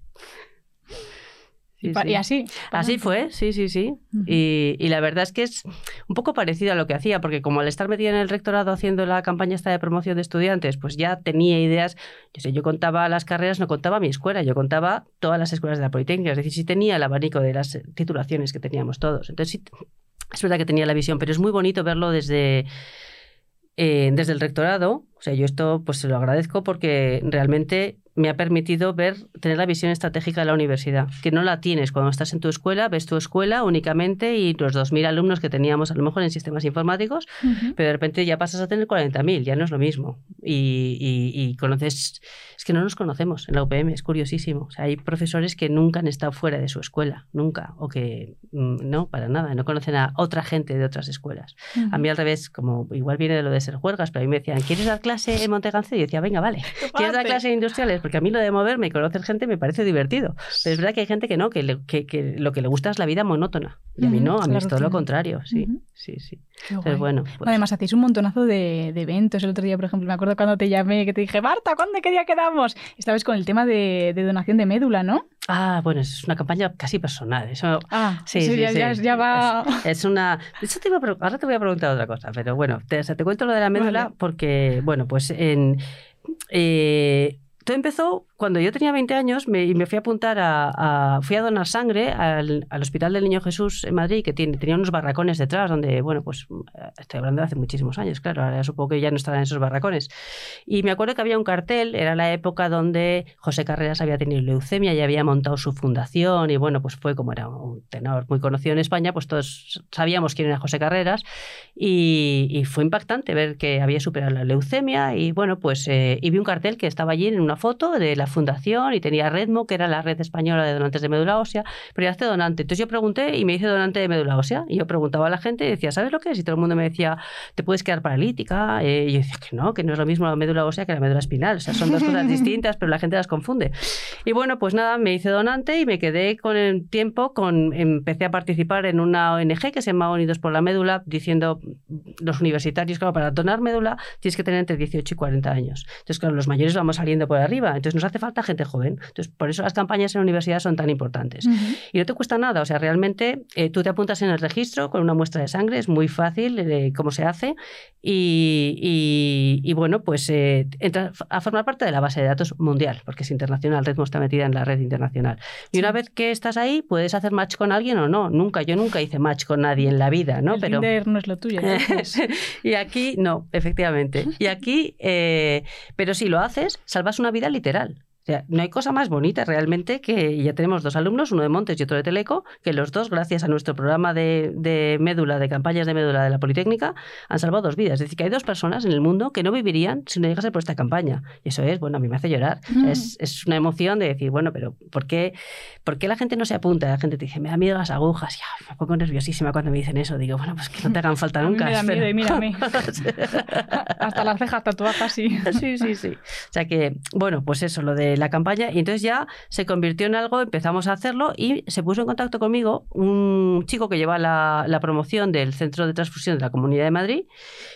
Sí, Y pa- sí. Y así. Así fue, sí, sí, sí. Y la verdad es que es un poco parecido a lo que hacía, porque como al estar metida en el rectorado haciendo la campaña esta de promoción de estudiantes, pues ya tenía ideas. Yo sé, yo contaba las carreras, no contaba mi escuela, yo contaba todas las escuelas de la Politécnica, es decir, sí tenía el abanico de las titulaciones que teníamos todos. Entonces sí, es verdad que tenía la visión, pero es muy bonito verlo desde, eh, desde el rectorado. O sea, yo esto pues se lo agradezco porque realmente me ha permitido ver, tener la visión estratégica de la universidad, que no la tienes cuando estás en tu escuela, ves tu escuela únicamente y los 2.000 alumnos que teníamos a lo mejor en sistemas informáticos, Ujú. pero de repente ya pasas a tener 40.000, ya no es lo mismo. Y, y- y conoces, es que no nos conocemos en la UPM, es curiosísimo. O sea, hay profesores que nunca han estado fuera de su escuela, nunca, o que mm, no, para nada, no conocen a otra gente de otras escuelas. Ujú. A mí al revés, como igual viene de lo de ser juergas, pero a mí me decían, ¿quieres dar clase en Montegancedo? Y yo decía, venga, vale. ¿Quieres dar clase en industriales? Porque a mí lo de moverme y conocer gente me parece divertido. Pero es verdad que hay gente que no, que, le- que- que lo que le gusta es la vida monótona. Y a mí no, a mí es todo lo contrario. Sí, sí, sí. Pero bueno, pues- Además, hacéis un montonazo de, de eventos. El otro día, por ejemplo, me acuerdo cuando te llamé, que te dije, Marta, ¿cuándo, qué día quedamos? Esta vez con el tema de, de donación de médula, ¿no? Ah, bueno, es una campaña casi personal. Eso, Ah, Sí, sí, ya, sí. ya- ya va... Es una. Te iba a ahora te voy a preguntar otra cosa, pero bueno, te, te cuento lo de la médula Vale. porque, bueno, pues en. eh, todo empezó cuando yo tenía 20 años me, y me fui a apuntar a, a- fui a donar sangre al, al Hospital del Niño Jesús en Madrid, que tiene, tenía unos barracones detrás, donde, bueno, pues eh, estoy hablando de hace muchísimos años, claro, ahora supongo que ya no estarán esos barracones. Y me acuerdo que había un cartel, era la época donde José Carreras había tenido leucemia y había montado su fundación, y bueno, pues fue como era un tenor muy conocido en España, pues todos sabíamos quién era José Carreras, y, y fue impactante ver que había superado la leucemia, y bueno, pues eh, y vi un cartel que estaba allí en una foto de la fundación, y tenía Redmo, que era la red española de donantes de médula ósea, pero ya hace donante. Entonces yo pregunté y me hice donante de médula ósea, y yo preguntaba a la gente y decía, ¿sabes lo que es? Y todo el mundo me decía, te puedes quedar paralítica. Eh, y yo decía que no, que no es lo mismo la médula ósea que la médula espinal. O sea, son dos cosas distintas, pero la gente las confunde. Y bueno, pues nada, me hice donante y me quedé con el tiempo, con, empecé a participar en una ONG que se llama Unidos por la Médula, diciendo los universitarios, claro, para donar médula tienes que tener entre 18 y 40 años. Entonces, claro, los mayores vamos saliendo por arriba, entonces nos hace falta gente joven. Entonces, por eso las campañas en la universidad son tan importantes. Ujú. Y no te cuesta nada, o sea, realmente eh, tú te apuntas en el registro con una muestra de sangre, es muy fácil eh, cómo se hace y, y- y, bueno, pues eh, entras a formar parte de la base de datos mundial, porque es internacional, Redmo está metida en la red internacional. Y una vez que estás ahí, puedes hacer match con alguien o no. Nunca, yo nunca hice match con nadie en la vida, ¿no? El Pero no es lo tuyo. y aquí no, efectivamente. Y aquí, eh, pero si lo haces, salvas una vida literal. Sea, no hay cosa más bonita realmente que ya tenemos dos alumnos, uno de Montes y otro de Teleco, que los dos, gracias a nuestro programa de, de médula, de campañas de médula de la Politécnica, han salvado dos vidas. Es decir, que hay dos personas en el mundo que no vivirían si no llegase por esta campaña. Y eso es, bueno, a mí me hace llorar. Sea, es, es una emoción de decir, bueno, pero ¿por qué, ¿por qué la gente no se apunta? La gente te dice, me da miedo las agujas. Ya, me pongo nerviosísima cuando me dicen eso. Digo, bueno, pues que no te hagan falta nunca. me da pero- miedo y mírame. Hasta las cejas tatuadas, sí. Sí, sí, sí. O sea que, bueno, pues eso, lo de la campaña. Y entonces ya se convirtió en algo, empezamos a hacerlo y se puso en contacto conmigo un chico que lleva la, la promoción del Centro de Transfusión de la Comunidad de Madrid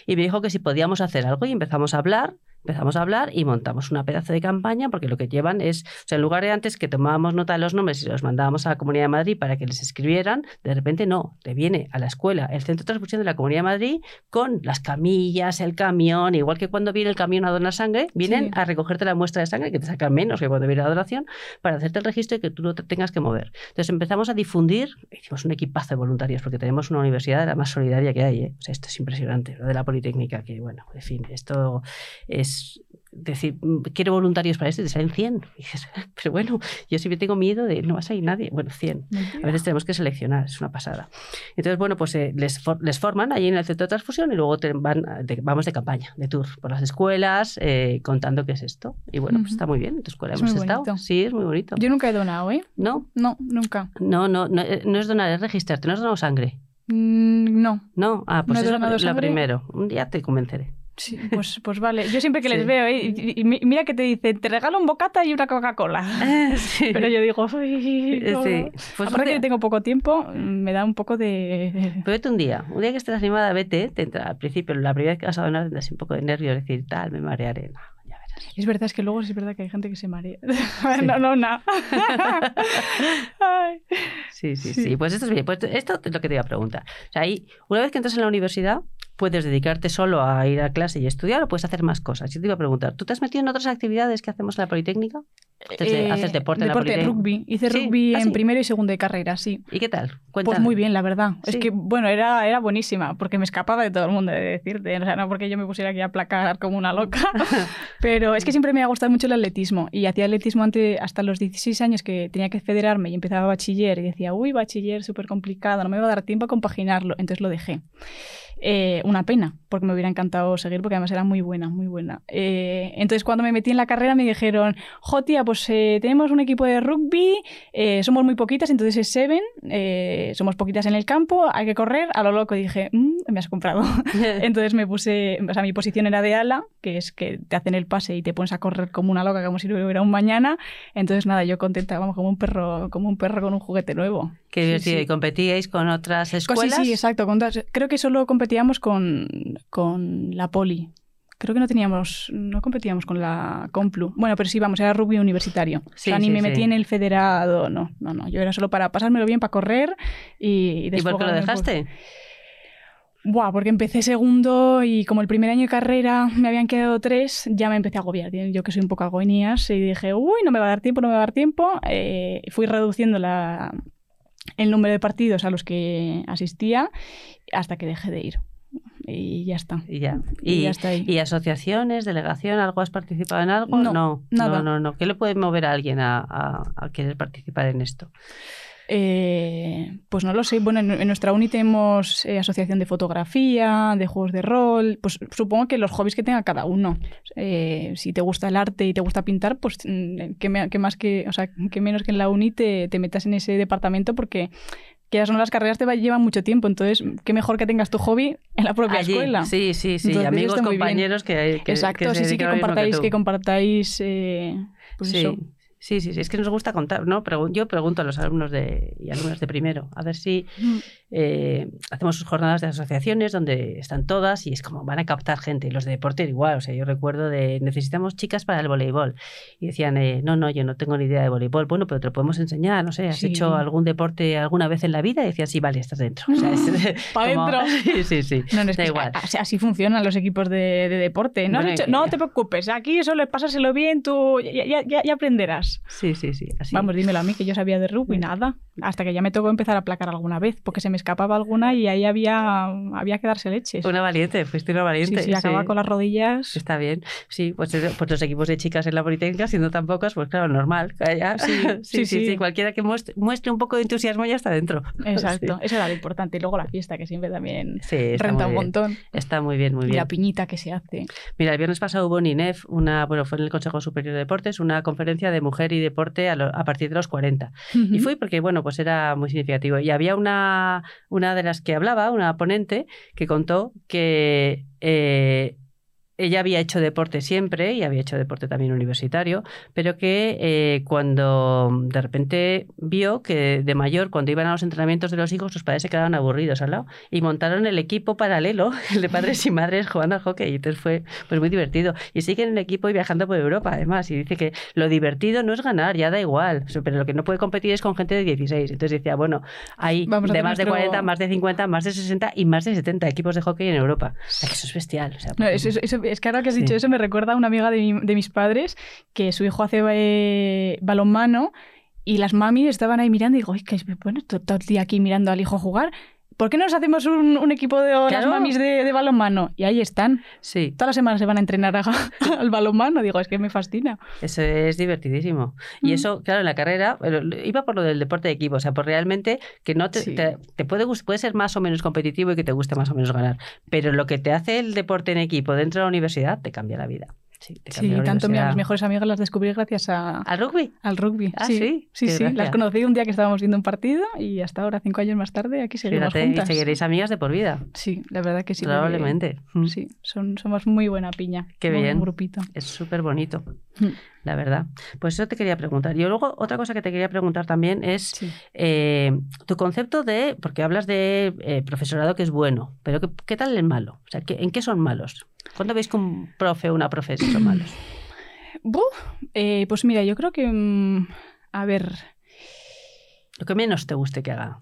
y me dijo que si podíamos hacer algo y empezamos a hablar. Empezamos a hablar y montamos una pedazo de campaña porque lo que llevan es, o sea, en lugar de antes que tomábamos nota de los nombres y los mandábamos a la Comunidad de Madrid para que les escribieran, de repente no, te viene a la escuela el Centro de Transfusión de la Comunidad de Madrid con las camillas, el camión, igual que cuando viene el camión a donar sangre, vienen Sí. a recogerte la muestra de sangre que te sacan menos que cuando viene la donación para hacerte el registro y que tú no te tengas que mover. Entonces empezamos a difundir, hicimos un equipazo de voluntarios porque tenemos una universidad de la más solidaria que hay. ¿eh? O sea, esto es impresionante, lo de la Politécnica, que bueno, en fin, esto es decir, mm, quiero voluntarios para esto y te salen 100. Y dices, pero bueno, yo siempre tengo miedo de no vas a ir nadie. Bueno, 100. A veces tenemos que seleccionar, es una pasada. Entonces, bueno, pues eh, les, for- les forman allí en el centro de transfusión y luego te van, de- vamos de campaña, de tour por las escuelas, eh, contando qué es esto. Y bueno, pues está muy bien. En tu escuela Es hemos estado. bonito. Sí, es muy bonito. Yo nunca he donado, ¿eh? No, No, nunca. no, no, no, eh, no es donar, es registrarte, no has donado sangre. Mm, no. No, ah, pues ¿No he es lo, primero. Un día te convenceré. Sí, pues, pues vale. Yo siempre que les veo, ¿eh? y, y mi- mira que te dicen, te regalo un bocata y una Coca-Cola. sí. Pero yo digo, uy, no, Sí. Pues Aparte un que día- tengo poco tiempo, me da un poco de... Pero vete un día, un día que estés animada, vete, te entra, al principio, la primera vez que vas a donar, tendrás un poco de nervios, decir, tal, me marearé. No, ya verás. Es verdad, es que luego sí es verdad que hay gente que se marea. no, no, no. Ay. Sí, sí, Sí. sí. Pues esto es bien. Pues esto es lo que te iba a preguntar. O sea, ahí, una vez que entras en la universidad, puedes dedicarte solo a ir a clase y estudiar o puedes hacer más cosas. Yo te iba a preguntar, ¿tú te has metido en otras actividades que hacemos en la Politécnica? ¿Haces, Eh, haces deporte, en la Politécnica? rugby. Hice Sí. rugby ¿Ah, en sí? primero y segundo de carrera, sí. ¿Y qué tal? Pues Cuéntame. muy bien, la verdad. Sí. Es que, bueno, era, era buenísima, porque me escapaba de todo el mundo, de decirte. O sea, no porque yo me pusiera aquí a placar como una loca. Pero es que siempre me ha gustado mucho el atletismo. Y hacía atletismo ante, hasta los 16 años que tenía que federarme y empezaba bachiller. Y decía, uy, bachiller, súper complicado, no me va a dar tiempo a compaginarlo. Entonces lo dejé. Eh, una pena, porque me hubiera encantado seguir, porque además era muy buena, muy buena. Eh, entonces, cuando me metí en la carrera, me dijeron, jo, tía, pues eh, tenemos un equipo de rugby, eh, somos muy poquitas, entonces es Seven, eh, somos poquitas en el campo, hay que correr, a lo loco dije, "Mm, me has comprado. entonces me puse, o sea, mi posición era de ala, que es que te hacen el pase y te pones a correr como una loca, como si no hubiera un mañana. Entonces, nada, yo contenta, vamos, como un perro, como un perro con un juguete nuevo. Qué Sí, divertido. sí. ¿Y competíais con otras escuelas? Sí, sí, exacto. con todas- creo que solo competíamos con, con la Poli. Creo que no teníamos, no competíamos con la Complu. Bueno, pero sí, vamos, era rugby universitario. Sí, o sea, ni sí, me sí. metí en el federado, no, no, no. Yo era solo para pasármelo bien, para correr y, ¿Y por qué lo dejaste? Buah, porque empecé segundo y como el primer año de carrera me habían quedado tres, ya me empecé a agobiar. Yo que soy un poco agonías y dije, uy, no me va a dar tiempo, no me va a dar tiempo. Eh, fui reduciendo la, el número de partidos a los que asistía hasta que dejé de ir. Y ya está. Y ya. Y Y, ya está ahí. ¿Y asociaciones, delegación, algo has participado en algo? No, no, nada. no, no, no. ¿Qué le puede mover a alguien a, a- a querer participar en esto? Eh, pues no lo sé. Bueno, en, en nuestra uni tenemos eh, asociación de fotografía, de juegos de rol. Pues supongo que los hobbies que tenga cada uno. Eh, si te gusta el arte y te gusta pintar, pues mm, que, me- que más que, o sea, que menos que en la uni te, te metas en ese departamento porque que son las carreras te va- llevan mucho tiempo. Entonces, qué mejor que tengas tu hobby en la propia Allí. escuela. Sí, sí, sí. Entonces, Amigos, compañeros que, que Exacto, que sí, sí, que compartáis, que compartáis, eh, pues sí. eso. Sí, sí, sí, es que nos gusta contar, ¿no? Yo pregunto a los alumnos de, y alumnas de primero, a ver si eh, hacemos sus jornadas de asociaciones donde están todas y es como van a captar gente. Y los de deporte igual, o sea, yo recuerdo de necesitamos chicas para el voleibol. Y decían, eh, no, no, yo no tengo ni idea de voleibol. Bueno, pero te lo podemos enseñar, no sé, ¿has Sí. hecho algún deporte alguna vez en la vida? Y decían, sí, vale, estás dentro. O sea, es- Pa' como- dentro. Sí, sí, sí. No, no, es da que igual. así, así funcionan los equipos de, de deporte. No, has hecho- no te preocupes, aquí solo pásaselo bien, tú ya, ya- ya- ya Sí, sí, sí. Así. Vamos, dímelo a mí, que yo sabía de rugby, nada. Hasta que ya me tocó empezar a placar alguna vez, porque se me escapaba alguna y ahí había, había que darse leches. Una valiente, fuiste una valiente. sí, acababa sí. con las rodillas. Está bien. Sí, pues, eso, pues los equipos de chicas en la Politécnica, siendo tan pocas, pues claro, normal. Ya. Sí, sí, sí. Cualquiera que muestre, muestre un poco de entusiasmo ya está dentro. Exacto, eso era lo importante. Y luego la fiesta, que siempre también renta un montón. Está muy bien, muy Y bien. la piñita que se hace. Mira, el viernes pasado hubo en INEF, una, bueno, fue en el Consejo Superior de Deportes, una conferencia de mujer y deporte a, lo- a partir de los 40. Y fui porque, bueno, pues era muy significativo. Y había una, una de las que hablaba, una ponente, que contó que eh, ella había hecho deporte siempre y había hecho deporte también universitario, pero que eh, cuando de repente vio que de mayor, cuando iban a los entrenamientos de los hijos, sus padres se quedaban aburridos al lado y montaron el equipo paralelo, el de padres y madres jugando al hockey. Y entonces fue pues, muy divertido. Y siguen en el equipo y viajando por Europa, además. Y dice que lo divertido no es ganar, ya da igual, pero lo que no puede competir es con gente de 16. Entonces decía, bueno, hay Vamos de más de nuestro- 40, más de 50, más de 60 y más de 70 equipos de hockey en Europa. Eso es bestial. o sea, No, eso, eso- eso- es que ahora que has Sí. dicho eso me recuerda a una amiga de, mi- de mis padres que su hijo hace eh, balonmano y las mamis estaban ahí mirando y digo, "Ay, que es- bueno, to- todo el día aquí mirando al hijo jugar. ¿Por qué no nos hacemos un, un equipo de las Claro. mamis de, de balonmano? Y ahí están. Sí, Todas las semanas se van a entrenar a- al balonmano. Digo, es que me fascina. eso es divertidísimo. Y Mm. eso, claro, en la carrera, iba por lo del deporte de equipo, o sea, por realmente que no te, Sí. te, te puede, puede ser más o menos competitivo y que te guste más o menos ganar, pero lo que te hace el deporte en equipo dentro de la universidad te cambia la vida. Sí, te tanto mira, mis mejores amigas las descubrí gracias a, ¿Al rugby? al rugby. Ah, sí, sí, sí, sí. Las conocí un día que estábamos viendo un partido y hasta ahora, cinco años más tarde, aquí seguimos Fíjate, y juntas. seguiréis amigas de por vida, Sí, la verdad que sí. probablemente. Mm. Sí, son, somos muy buena piña. Qué bien. buen grupito. Es súper bonito, Mm. la verdad. Pues eso te quería preguntar. Y luego, otra cosa que te quería preguntar también es eh, tu concepto de, porque hablas de eh, profesorado que es bueno, pero ¿qué, qué tal el malo? O sea, ¿qué- ¿en qué son malos? ¿Cuándo veis que un profe o una profe son malos? Buf, eh, pues mira, yo creo que. mm, a ver. Lo que menos te guste que haga.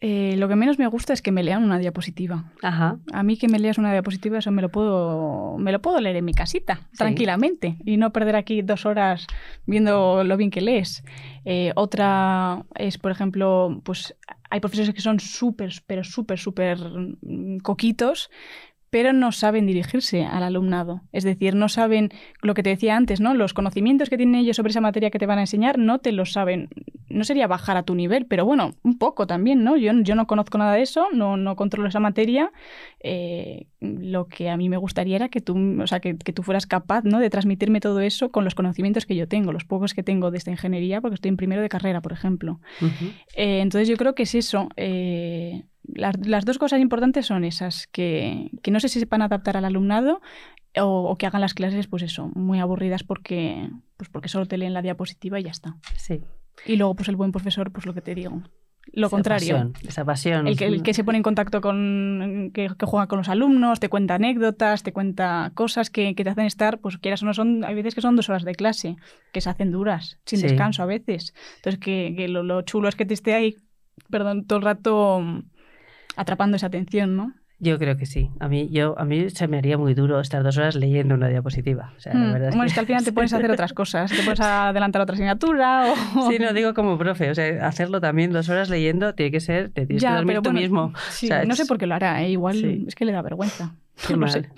eh, lo que menos me gusta es que me lean una diapositiva. Ajá. A mí que me leas una diapositiva, eso me lo puedo, me lo puedo leer en mi casita, Sí. tranquilamente, y no perder aquí dos horas viendo lo bien que lees. Eh, otra es, por ejemplo, pues hay profesores que son súper, pero súper, súper mm, coquitos, pero no saben dirigirse al alumnado. Es decir, no saben lo que te decía antes, ¿no? Los conocimientos que tienen ellos sobre esa materia que te van a enseñar no te lo saben. No sería bajar a tu nivel, pero bueno, un poco también, ¿no? Yo, yo no conozco nada de eso, no, no controlo esa materia. Eh, lo que a mí me gustaría era que tú, o sea, que, que tú fueras capaz, ¿no? De transmitirme todo eso con los conocimientos que yo tengo, los pocos que tengo de esta ingeniería, porque estoy en primero de carrera, por ejemplo. Eh, entonces yo creo que es eso. eh, las, las dos cosas importantes son esas, que, que no sé si sepan adaptar al alumnado o, o que hagan las clases, pues eso, muy aburridas porque, pues porque solo te leen la diapositiva y ya está. Sí. Y luego, pues el buen profesor, pues lo que te digo. Lo Esa contrario. pasión, esa pasión. El que, el que se pone en contacto con. Que, que juega con los alumnos, te cuenta anécdotas, te cuenta cosas que, que te hacen estar, pues quieras o no son. Hay veces que son dos horas de clase, que se hacen duras, sin Sí. descanso a veces. Entonces, que, que lo, lo chulo es que te esté ahí, perdón, todo el rato atrapando esa atención, ¿no? Yo creo que sí. A mí, yo, a mí se me haría muy duro estar dos horas leyendo una diapositiva. O sea, la Mm, verdad es bueno, que- es que al final te puedes hacer otras cosas. Te puedes adelantar otra asignatura o... Sí, no digo como profe, o sea, hacerlo también dos horas leyendo tiene que ser, te tienes que dormir tú bueno, mismo. sí, O sea, no sé por qué lo hará, ¿eh? igual Sí. es que le da vergüenza. Qué No sé. mal.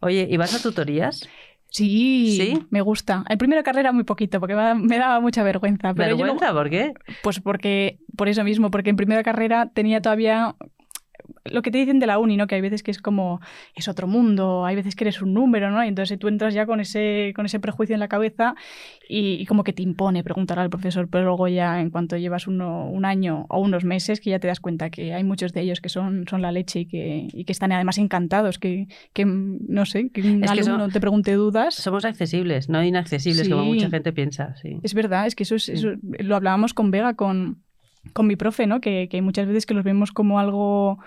Oye, ¿y vas a tutorías? Sí, ¿Sí? me gusta. El primero de carrera muy poquito, porque me, da- me daba mucha vergüenza. Pero yo ¿Vergüenza? ¿Por qué? pues porque, por eso mismo, porque en primera carrera tenía todavía lo que te dicen de la uni, ¿no? Que hay veces que es como, es otro mundo, hay veces que eres un número, ¿no? Y entonces tú entras ya con ese, con ese prejuicio en la cabeza y, y como que te impone preguntar al profesor, pero luego ya en cuanto llevas uno, un año o unos meses que ya te das cuenta que hay muchos de ellos que son, son la leche y que, y que están además encantados, que, que, no sé, que un Es que te pregunte dudas. Somos accesibles, no inaccesibles como Sí. mucha gente piensa. Sí. Es verdad, es que eso, es, eso lo hablábamos con Vega, con, con mi profe, ¿no? Que, que muchas veces que los vemos como algo,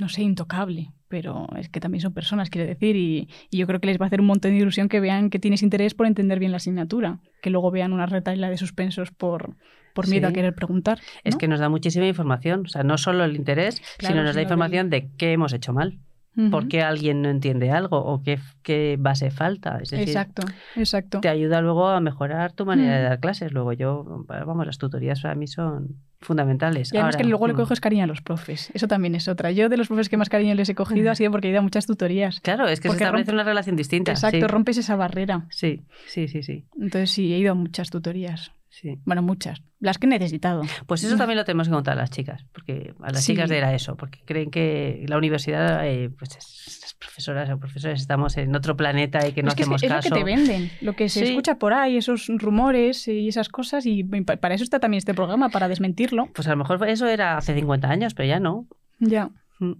no sé, intocable, pero es que también son personas, quiere decir, y, y yo creo que les va a hacer un montón de ilusión que vean que tienes interés por entender bien la asignatura, que luego vean una retaila de suspensos por, por miedo Sí. a querer preguntar. Es que nos da muchísima información, o sea, no solo el interés, Claro, sino nos da información de qué hemos hecho mal, Ujú. por qué alguien no entiende algo o qué, qué base falta. Es decir, Exacto, exacto. te ayuda luego a mejorar tu manera Mm. de dar clases. Luego yo, vamos, las tutorías para mí son fundamentales. Y además Ahora, que luego le mm, coges cariño a los profes. Eso también es otra. Yo de los profes que más cariño les he cogido ha sido porque he ido a muchas tutorías. Claro, es que se establece rompe- una relación distinta. Exacto, sí. rompes esa barrera. Sí, sí, sí, sí, Entonces sí, he ido a muchas tutorías. Sí. Bueno, muchas. Las que he necesitado. Pues eso también lo tenemos que contar a las chicas, porque a las Sí. chicas de la ESO, porque creen que la universidad, eh, pues es- las profesoras o profesores estamos en otro planeta y que no es que es, es lo caso. que te venden, lo que se Sí. escucha por ahí, esos rumores y esas cosas, y pa- para eso está también este programa, para desmentirlo. Pues a lo mejor eso era hace 50 años, pero ya no. Ya. Mm.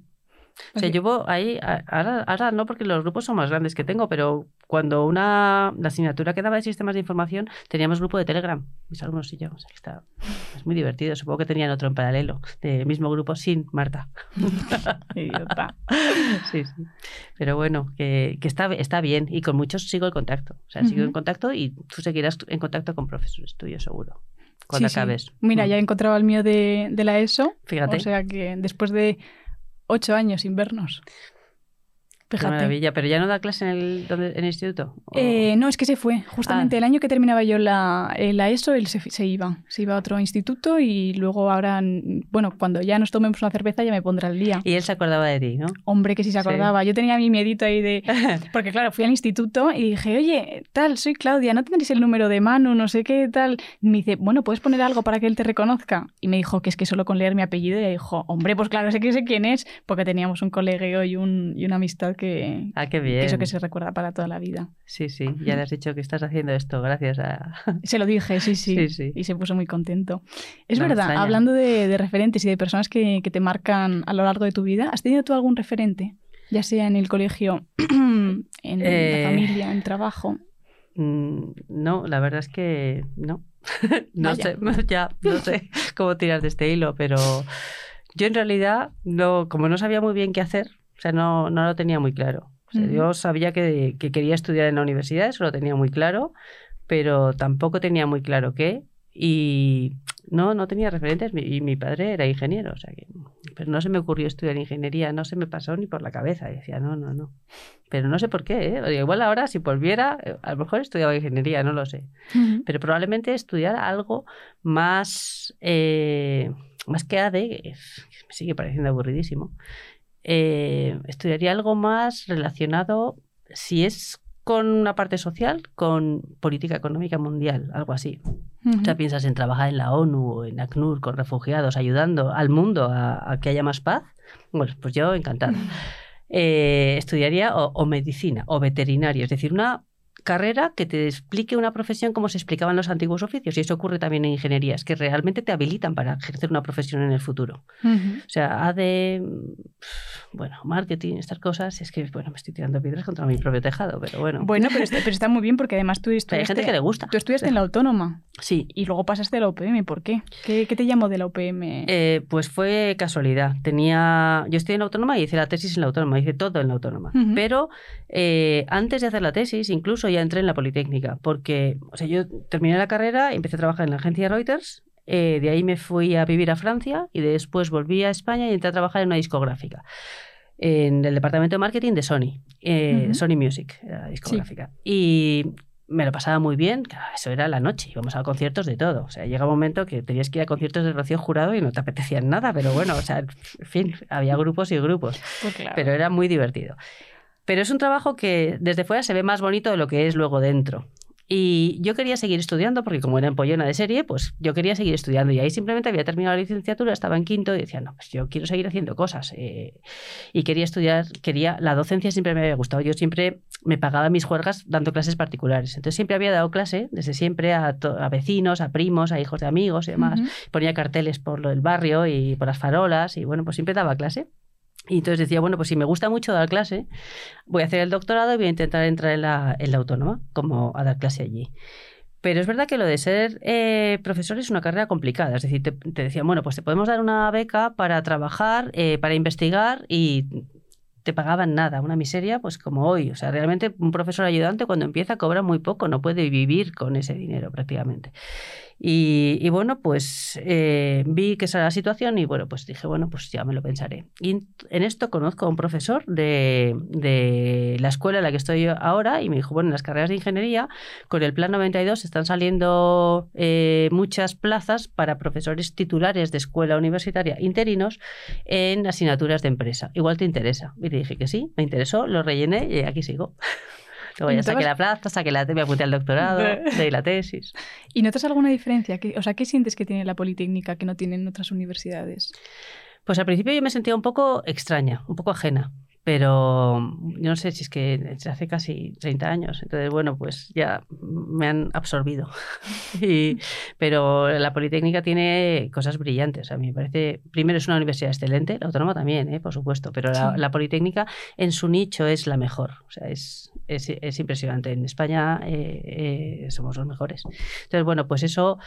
O sea, voy ahí, ahora, ahora no porque los grupos son más grandes que tengo, pero cuando una la asignatura que daba de sistemas de información, teníamos grupo de Telegram, mis alumnos y yo. O sea, que está, es muy divertido. Supongo que tenían otro en paralelo, del mismo grupo sin Marta. Idiota. Sí, sí. Pero bueno, que, que está, está bien y con muchos sigo en contacto. O sea, sigo Ujú. en contacto y tú seguirás en contacto con profesores tuyos, seguro, cuando Sí, sí. acabes. Mira, Mm. ya he encontrado el mío de, de la ESO, Fíjate. o sea que después de ocho años sin vernos. Qué Fíjate. maravilla. Pero ya no da clase en el, donde- en el instituto. ¿O- Eh, no, es que se fue. Justamente Ah. el año que terminaba yo la, eh, la ESO, él se, se iba. Se iba a otro instituto y luego ahora, bueno, cuando ya nos tomemos una cerveza ya me pondrá al día. Y él se acordaba de ti, ¿no? Hombre, que sí se Sí. acordaba. Yo tenía mi miedito ahí de... Porque claro, fui al instituto y dije, oye, tal, soy Claudia, ¿no tendréis el número de Manu, no sé qué, tal? Y me dice, bueno, ¿puedes poner algo para que él te reconozca? Y me dijo que es que solo con leer mi apellido, y dijo, hombre, pues claro, sé que sé quién es, porque teníamos un colegueo y, un, y una amistad que, Ah, qué que eso que se recuerda para toda la vida. Sí, sí. Ya le has dicho que estás haciendo esto gracias a... Se lo dije, sí, sí. Sí, sí. Y se puso muy contento. Es No verdad, extraña. hablando de, de referentes y de personas que, que te marcan a lo largo de tu vida, ¿has tenido tú algún referente? Ya sea en el colegio, en Eh, la familia, en trabajo. Mm, No, la verdad es que no. no Vaya. sé, ya, no sé cómo tirar de este hilo, pero yo en realidad, no, como no sabía muy bien qué hacer, o sea, no, no lo tenía muy claro. O sea, Ujú. Yo sabía que, que quería estudiar en la universidad, eso lo tenía muy claro, pero tampoco tenía muy claro qué. Y no, no tenía referentes. Y mi padre era ingeniero, o sea que pero no se me ocurrió estudiar ingeniería, no se me pasó ni por la cabeza. Y decía, no, no, no. Pero no sé por qué, ¿eh? Igual ahora, si volviera, eh, a lo mejor estudiaba ingeniería, no lo sé. Pero probablemente estudiar algo más, eh, más que es- que me sigue pareciendo aburridísimo. Eh, estudiaría algo más relacionado, si es con una parte social, con política económica mundial, algo así. Ujú. O sea, piensas en trabajar en la ONU o en ACNUR con refugiados, ayudando al mundo a, a que haya más paz. Bueno, pues yo encantado. Eh, estudiaría o, o medicina o veterinario, es decir, una carrera que te explique una profesión como se explicaban los antiguos oficios. Y eso ocurre también en ingenierías, que realmente te habilitan para ejercer una profesión en el futuro. O sea, ADE, bueno, marketing, estas cosas, es que, bueno, me estoy tirando piedras contra mi propio tejado, pero bueno. Bueno, pero está, pero está muy bien porque además tú Pero hay estudiaste, gente que le gusta. tú estudiaste en la autónoma Sí, y luego pasaste a la UPM. ¿Por qué? ¿Qué, qué te llamó de la UPM? Eh, pues fue casualidad. Tenía, yo estoy en la autónoma y hice la tesis en la autónoma, hice todo en la autónoma. Pero eh, antes de hacer la tesis, incluso ya entré en la Politécnica, porque o sea, yo terminé la carrera, empecé a trabajar en la agencia Reuters, eh, de ahí me fui a vivir a Francia y después volví a España y entré a trabajar en una discográfica. en el departamento de marketing de Sony, eh, Ujú. Sony Music, la discográfica. Y me lo pasaba muy bien, eso era la noche, íbamos a conciertos de todo. O sea, llega un momento que tenías que ir a conciertos de Rocío Jurado y no te apetecían nada, pero bueno, o sea, en fin, había grupos y grupos, Pues claro. pero era muy divertido. Pero es un trabajo que desde fuera se ve más bonito de lo que es luego dentro. Y yo quería seguir estudiando, porque como era empollona de serie, pues yo quería seguir estudiando. Y ahí simplemente había terminado la licenciatura, estaba en quinto y decía, no, pues yo quiero seguir haciendo cosas. eh, y quería estudiar, quería, la docencia siempre me había gustado. Yo siempre me pagaba mis juergas dando clases particulares. Entonces siempre había dado clase, desde siempre, a, to- a vecinos, a primos, a hijos de amigos y demás. Ponía carteles por lo del barrio y por las farolas y bueno, pues siempre daba clase. Y entonces decía, bueno, pues si me gusta mucho dar clase, voy a hacer el doctorado y voy a intentar entrar en la, en la autónoma, como a dar clase allí. Pero es verdad que lo de ser eh, profesor es una carrera complicada. Es decir, te, decían, bueno, pues te podemos dar una beca para trabajar, eh, para investigar y te pagaban nada, una miseria, pues como hoy. O sea, realmente un profesor ayudante cuando empieza cobra muy poco, no puede vivir con ese dinero prácticamente. Y, bueno, pues eh, vi que esa era la situación y bueno, pues dije, bueno, pues ya me lo pensaré. Y en- esto conozco a un profesor de, de la escuela en la que estoy ahora y me dijo, bueno, en las carreras de ingeniería, con el Plan 92 están saliendo eh, muchas plazas para profesores titulares de escuela universitaria interinos en asignaturas de empresa. Igual te interesa. Y le dije que sí, me interesó, lo rellené y aquí sigo. Luego ya ¿Y saqué la plaza, saqué la, me apunté al doctorado, leí la tesis. ¿Y notas alguna diferencia? ¿Qué- o sea, ¿qué sientes que tiene la Politécnica que no tienen otras universidades? Pues al principio yo me sentía un poco extraña, un poco ajena, pero yo no sé si es que desde hace casi 30 años, entonces bueno, pues ya me han absorbido. Y- pero la Politécnica tiene cosas brillantes, a mí me parece, primero es una universidad excelente, la autónoma también, ¿eh? por supuesto, pero la, Sí. la Politécnica en su nicho es la mejor, o sea, es, es, es impresionante. En España eh, eh, somos los mejores. Entonces, bueno, pues eso,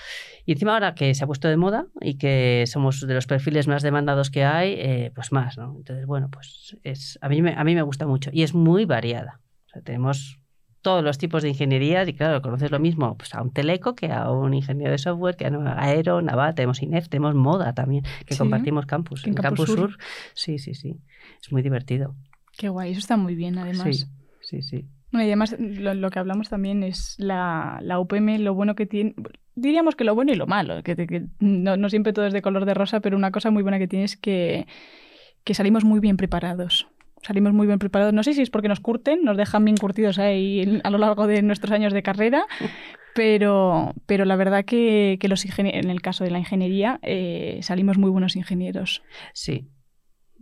y encima ahora que se ha puesto de moda y que somos de los perfiles más demandados que hay, eh, pues más, ¿no? Entonces, bueno, pues es, a, mí me, a mí me gusta mucho y es muy variada. O sea, tenemos todos los tipos de ingenierías y claro, conoces lo mismo pues, a un teleco que a un ingeniero de software, que a un aero, naval, tenemos INEF, tenemos moda también, que Sí, compartimos campus. en En Campus Campus Sur. Sur, sí, sí, sí. Es muy divertido. Qué guay, eso está muy bien además. Sí, sí, sí. Bueno, y además lo, lo que hablamos también es la, la UPM, lo bueno que tiene, diríamos que lo bueno y lo malo, que, que no, no siempre todo es de color de rosa, pero una cosa muy buena que tiene es que, que salimos muy bien preparados. Salimos muy bien preparados. No sé si es porque nos curten, nos dejan bien curtidos ahí a lo largo de nuestros años de carrera, pero, pero la verdad que, que los en el caso de la ingeniería eh, salimos muy buenos ingenieros. Sí,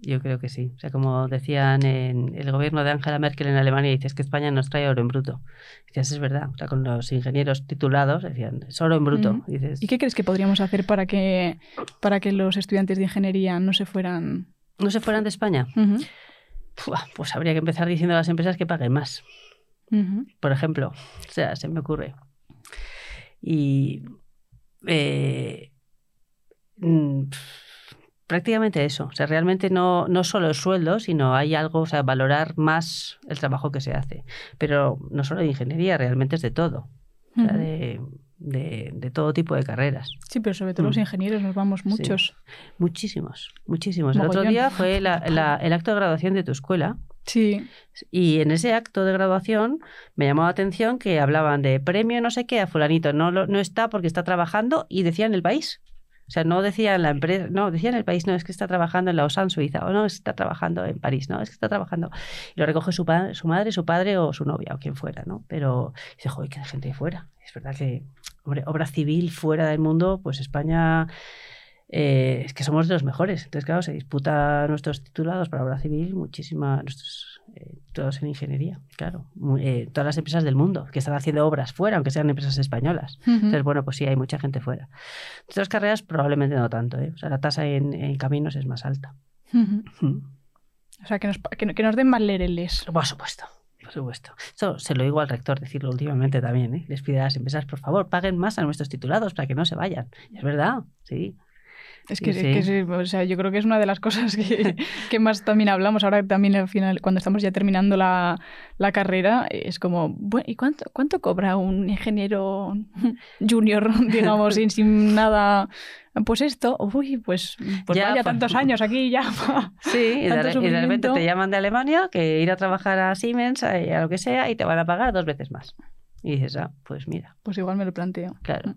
yo creo que sí. O sea, como decían en el gobierno de Angela Merkel en Alemania, dices que España nos trae oro en bruto. Dices, es verdad. O sea, con los ingenieros titulados decían, es oro en bruto. Dices, ¿Y qué crees que podríamos hacer para que, para que los estudiantes de ingeniería no se fueran? ¿no se fueran de España? Pua, Pues habría que empezar diciendo a las empresas que paguen más. por ejemplo. O sea, se me ocurre. Y eh, mm, prácticamente eso. O sea, realmente no, no solo el sueldo, sino hay algo, o sea, valorar más el trabajo que se hace. Pero no solo de ingeniería, realmente es de todo. O sea, de, de- de todo tipo de carreras. Sí, pero sobre todo los Mm. ingenieros nos vamos muchos. Muchísimos, muchísimos. El otro día fue la- la- el acto de graduación de tu escuela. Sí. Y en ese acto de graduación me llamó la atención que hablaban de premio no sé qué a fulanito, no, lo- no está porque está trabajando y decían el país. O sea, no decían la empresa, no, decían el país, no, es que está trabajando en la OSAN Suiza, o no, es que está trabajando en París, no, es que está trabajando. Y lo recoge su, madre, su padre o su novia o quien fuera, ¿no? Pero dice, joder, que hay gente fuera. Es verdad que, hombre, obra civil fuera del mundo, pues España eh, es que somos de los mejores. Entonces, claro, se disputa nuestros titulados para obra civil, muchísima, nuestros, todos en ingeniería, claro. Eh, todas las empresas del mundo que están haciendo obras fuera, aunque sean empresas españolas. Entonces, bueno, pues sí, hay mucha gente fuera. Otras carreras probablemente no tanto, ¿eh? O sea, la tasa en, en caminos es más alta. Mm. O sea, que nos, que, que nos den más lereles. Por supuesto. Por supuesto. Eso se lo digo al rector, decirlo últimamente también. ¿eh? Les pide a las empresas, por favor, paguen más a nuestros titulados para que no se vayan. Y es verdad, sí. Es que, Sí, que o sea, yo creo que es una de las cosas que, que más también hablamos. Ahora también al final, cuando estamos ya terminando la, la carrera, es como, bueno, ¿y cuánto, cuánto cobra un ingeniero junior, digamos, sin, sin nada? Pues esto, uy, pues, pues Ya, vaya pues- tantos años aquí ya. Sí, y de, y repente te llaman de Alemania que ir a trabajar a Siemens, a, a lo que sea, y te van a pagar dos veces más. Y dices, ah, pues mira, Pues igual me lo planteo. claro.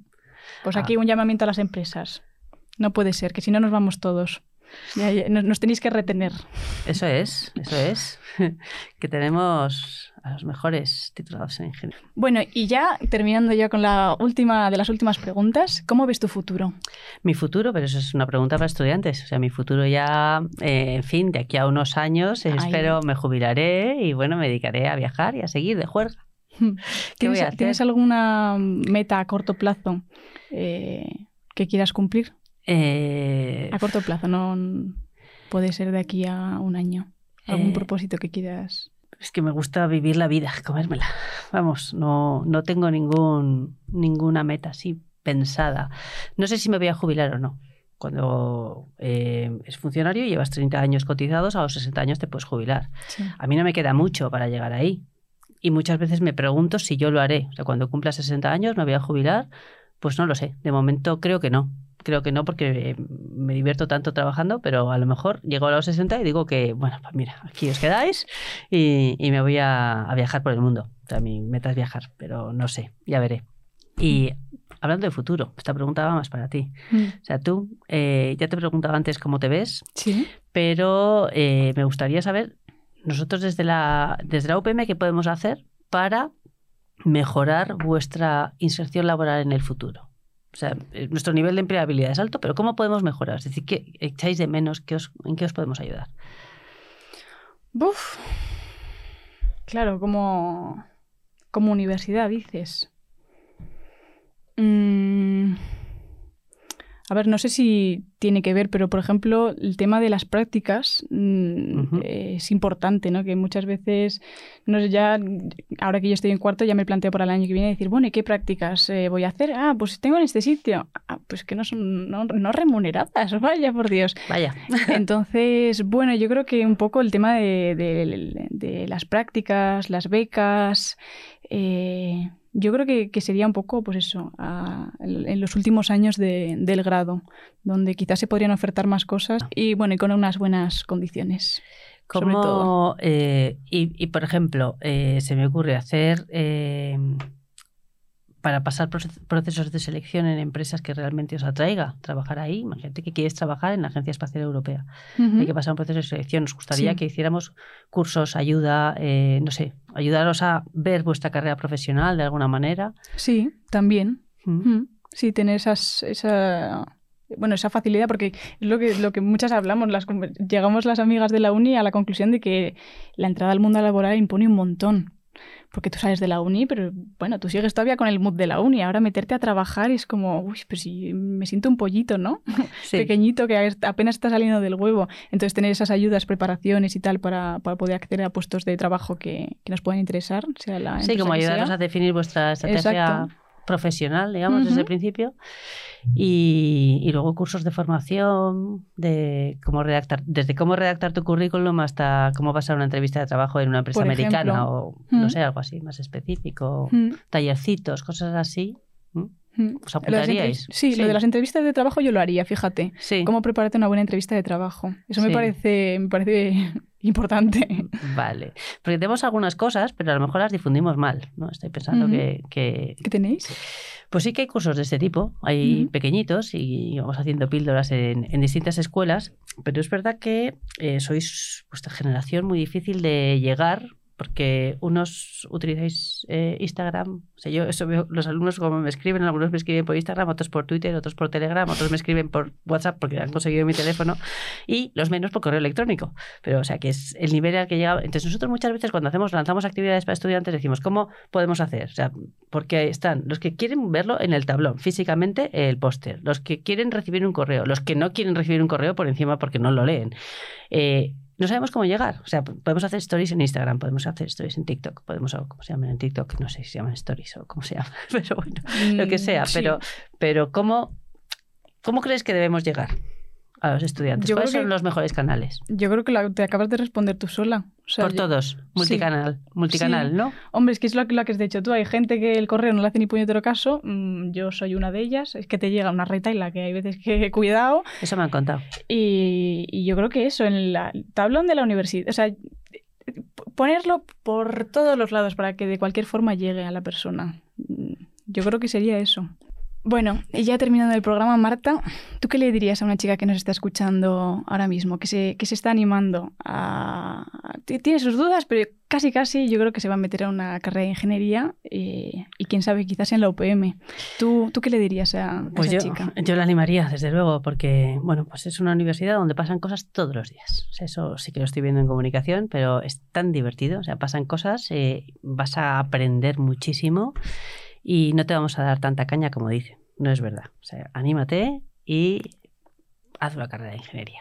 Pues Ah. aquí un llamamiento a las empresas. No puede ser, que si no nos vamos todos. Ya- ya- nos, nos tenéis que retener. Eso es, eso es. que tenemos a los mejores titulados en ingeniería. Bueno, y ya terminando ya con la última de las últimas preguntas, ¿cómo ves tu futuro? Mi futuro, pero eso es una pregunta para estudiantes. O sea, mi futuro ya, eh, en fin, de aquí a unos años, Ay. espero me jubilaré y bueno, me dedicaré a viajar y a seguir de juerga. ¿Qué voy ¿Tienes, a hacer? ¿Tienes alguna meta a corto plazo eh, que quieras cumplir? Eh, A corto plazo, no puede ser de aquí a un año. ¿Algún Eh, propósito que quieras? es que me gusta vivir la vida, comérmela. Vamos, no, no tengo ningún, ninguna meta así pensada. No sé si me voy a jubilar o no. Cuando eh, es funcionario y llevas 30 años cotizados, a los 60 años te puedes jubilar. Sí. A mí no me queda mucho para llegar ahí. Y muchas veces me pregunto si yo lo haré. O sea, cuando cumpla 60 años me voy a jubilar. Pues no lo sé. De momento creo que no. Creo que no porque eh, me divierto tanto trabajando, pero a lo mejor llego a los 60 y digo que, bueno, pues mira, aquí os quedáis y, y me voy a, a viajar por el mundo. O sea, mi meta es viajar, pero no sé, ya veré. Y hablando de futuro, esta pregunta va más para ti. Mm. O sea, tú, eh, ya te preguntaba antes cómo te ves, Sí. pero eh, me gustaría saber, nosotros desde la, desde la UPM, ¿qué podemos hacer para mejorar vuestra inserción laboral en el futuro? O sea, eh, nuestro nivel de empleabilidad es alto, pero ¿cómo podemos mejorar? Es decir, ¿qué echáis de menos? ¿Qué os- ¿En qué os podemos ayudar? Buf. Claro, como, como universidad, dices. Mm, A ver, no sé si tiene que ver, pero por ejemplo, el tema de las prácticas mm, es importante, ¿no? Que muchas veces, no sé, ya, ahora que yo estoy en cuarto, ya me planteo para el año que viene decir, bueno, ¿y qué prácticas eh, voy a hacer? Ah, pues tengo en este sitio. Ah, pues que no son no, no remuneradas, vaya por Dios. Vaya. Entonces, bueno, yo creo que un poco el tema de, de- de las prácticas, las becas, eh, yo creo que, que sería un poco, pues eso, a- en los últimos años de- del grado, donde quizás se podrían ofertar más cosas y, bueno, y con unas buenas condiciones. sobre todo. ¿Cómo, eh, y, y, por ejemplo, eh, se me ocurre hacer eh, para pasar proce- procesos de selección en empresas que realmente os atraiga trabajar ahí. Imagínate que quieres trabajar en la Agencia Espacial Europea. Hay que pasar un proceso de selección. Nos gustaría Sí. que hiciéramos cursos, ayuda, eh, no sé, ayudaros a ver vuestra carrera profesional de alguna manera. Sí, también. Sí, tener esas, esa, bueno, esa facilidad, porque es lo que, lo que muchas hablamos, las, llegamos las amigas de la uni a la conclusión de que la entrada al mundo laboral impone un montón. Porque tú sales de la uni, pero bueno, tú sigues todavía con el mood de la uni. Ahora meterte a trabajar es como, uy, pues si me siento un pollito, ¿no? Sí. Pequeñito que apenas está saliendo del huevo. Entonces, tener esas ayudas, preparaciones y tal para, para poder acceder a puestos de trabajo que, que nos puedan interesar, sea la Sí, como sea. a definir vuestra estrategia Exacto. Profesional, digamos, desde el principio. Y, y luego cursos de formación, de cómo redactar, desde cómo redactar tu currículum hasta cómo pasar una entrevista de trabajo en una empresa Por americana ejemplo. o, no sé, algo así más específico. Tallercitos, cosas así. ¿Mm? ¿Os apuntaríais? Sí, Sí. lo de las entrevistas de trabajo yo lo haría, fíjate. Sí. Cómo prepararte una buena entrevista de trabajo. Eso me parece, me parece importante. Vale. Porque tenemos algunas cosas, pero a lo mejor las difundimos mal. ¿no? Estoy pensando que, que, ¿Qué tenéis? Pues sí que hay cursos de este tipo, hay pequeñitos y vamos haciendo píldoras en, en distintas escuelas, pero es verdad que eh, sois vuestra generación muy difícil de llegar porque unos utilizáis eh, Instagram, o sea, yo eso veo, los alumnos como me escriben, algunos me escriben por Instagram, otros por Twitter, otros por Telegram, otros me escriben por WhatsApp porque han conseguido mi teléfono y los menos por correo electrónico. Pero, o sea, que es el nivel al que llega. Entonces, nosotros muchas veces cuando hacemos, lanzamos actividades para estudiantes, decimos, ¿cómo podemos hacer? O sea, porque están los que quieren verlo en el tablón, físicamente el póster, los que quieren recibir un correo, los que no quieren recibir un correo por encima porque no lo leen. Eh, no sabemos cómo llegar. O sea, podemos hacer stories en Instagram, podemos hacer stories en TikTok, podemos, o ¿cómo se llaman en TikTok? No sé si se llaman stories o cómo se llaman, pero bueno, lo que sea. Mm, sí. Pero, pero ¿cómo, ¿cómo crees que debemos llegar? A los estudiantes. Yo ¿Cuáles creo son que- los mejores canales? Yo creo que te acabas de responder tú sola. O sea, Por yo- todos, multicanal, multicanal, Sí. ¿no? Hombre, es que es lo, que- lo que has dicho tú. Hay gente que el correo no le hace ni puñetero caso. mm, Yo soy una de ellas. Es que te llega una retaila que hay veces que cuidado. Eso me han contado. Y, y yo creo que eso, en el tablón de la universidad. O sea, ponerlo por todos los lados para que de cualquier forma llegue a la persona. Mm, Yo creo que sería eso. Bueno, y ya terminando el programa, Marta, ¿tú qué le dirías a una chica que nos está escuchando ahora mismo, que se, que se está animando a... Tiene sus dudas, pero casi casi yo creo que se va a meter a una carrera de ingeniería eh, y quién sabe, quizás en la UPM. ¿Tú, ¿tú qué le dirías a, a Pues esa yo, chica? yo la animaría, desde luego, porque bueno, pues es una universidad donde pasan cosas todos los días. O sea, eso sí que lo estoy viendo en comunicación, pero es tan divertido. O sea, pasan cosas, eh, vas a aprender muchísimo y no te vamos a dar tanta caña como dice. No es verdad. O sea, anímate y haz una carrera de ingeniería.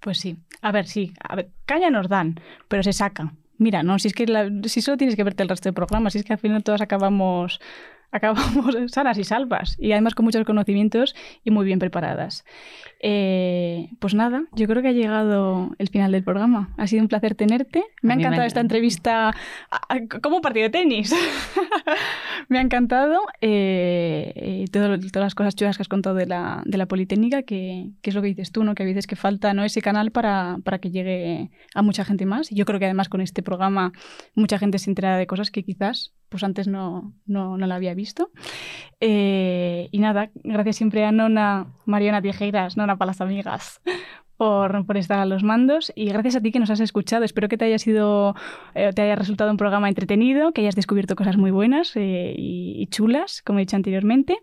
Pues sí. A ver, sí. A ver, caña nos dan, pero se saca. Mira, no, si es que la- si solo tienes que verte el resto del programa, si es que al final todas acabamos acabamos sanas y salvas y además con muchos conocimientos y muy bien preparadas. Eh, pues nada, yo creo que ha llegado el final del programa. Ha sido un placer tenerte. Me A ha me encantado ha- esta entrevista como un partido de tenis. me ha encantado eh, todo- todas las cosas chulas que has contado de la, de la Politécnica, que, que es lo que dices tú, ¿no? que a veces que falta ¿no? ese canal para, para que llegue a mucha gente más. Y yo creo que además con este programa mucha gente se entera de cosas que quizás pues antes no, no, no la había visto. Eh, y nada, gracias siempre a Nona, Mariana Tijeras, Nona para las amigas, por, por estar a los mandos. Y gracias a ti que nos has escuchado. Espero que te haya sido, eh, te haya resultado un programa entretenido, que hayas descubierto cosas muy buenas eh, y, chulas, como he dicho anteriormente.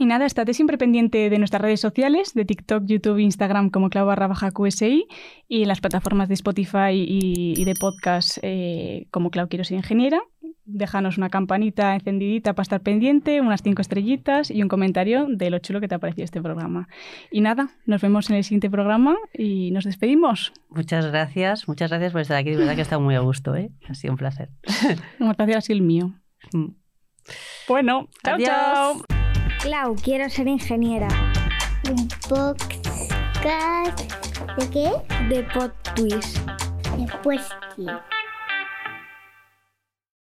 Y nada, estate siempre pendiente de nuestras redes sociales, de TikTok, YouTube, Instagram como clau barra baja QSI y en las plataformas de Spotify y, de podcast como Clau Quiero Ser Ingeniera. Déjanos una campanita encendidita para estar pendiente, unas cinco estrellitas y un comentario de lo chulo que te ha parecido este programa. Y nada, nos vemos en el siguiente programa y nos despedimos. Muchas gracias, muchas gracias por estar aquí. De verdad que he estado muy a gusto, ¿eh? Ha sido un placer. Un placer ha sido el mío. Mm. Bueno, chao, Adiós. chao. Clau, quiero ser ingeniera. Un podcast. ¿De qué? De Pod Twist. De Puestia.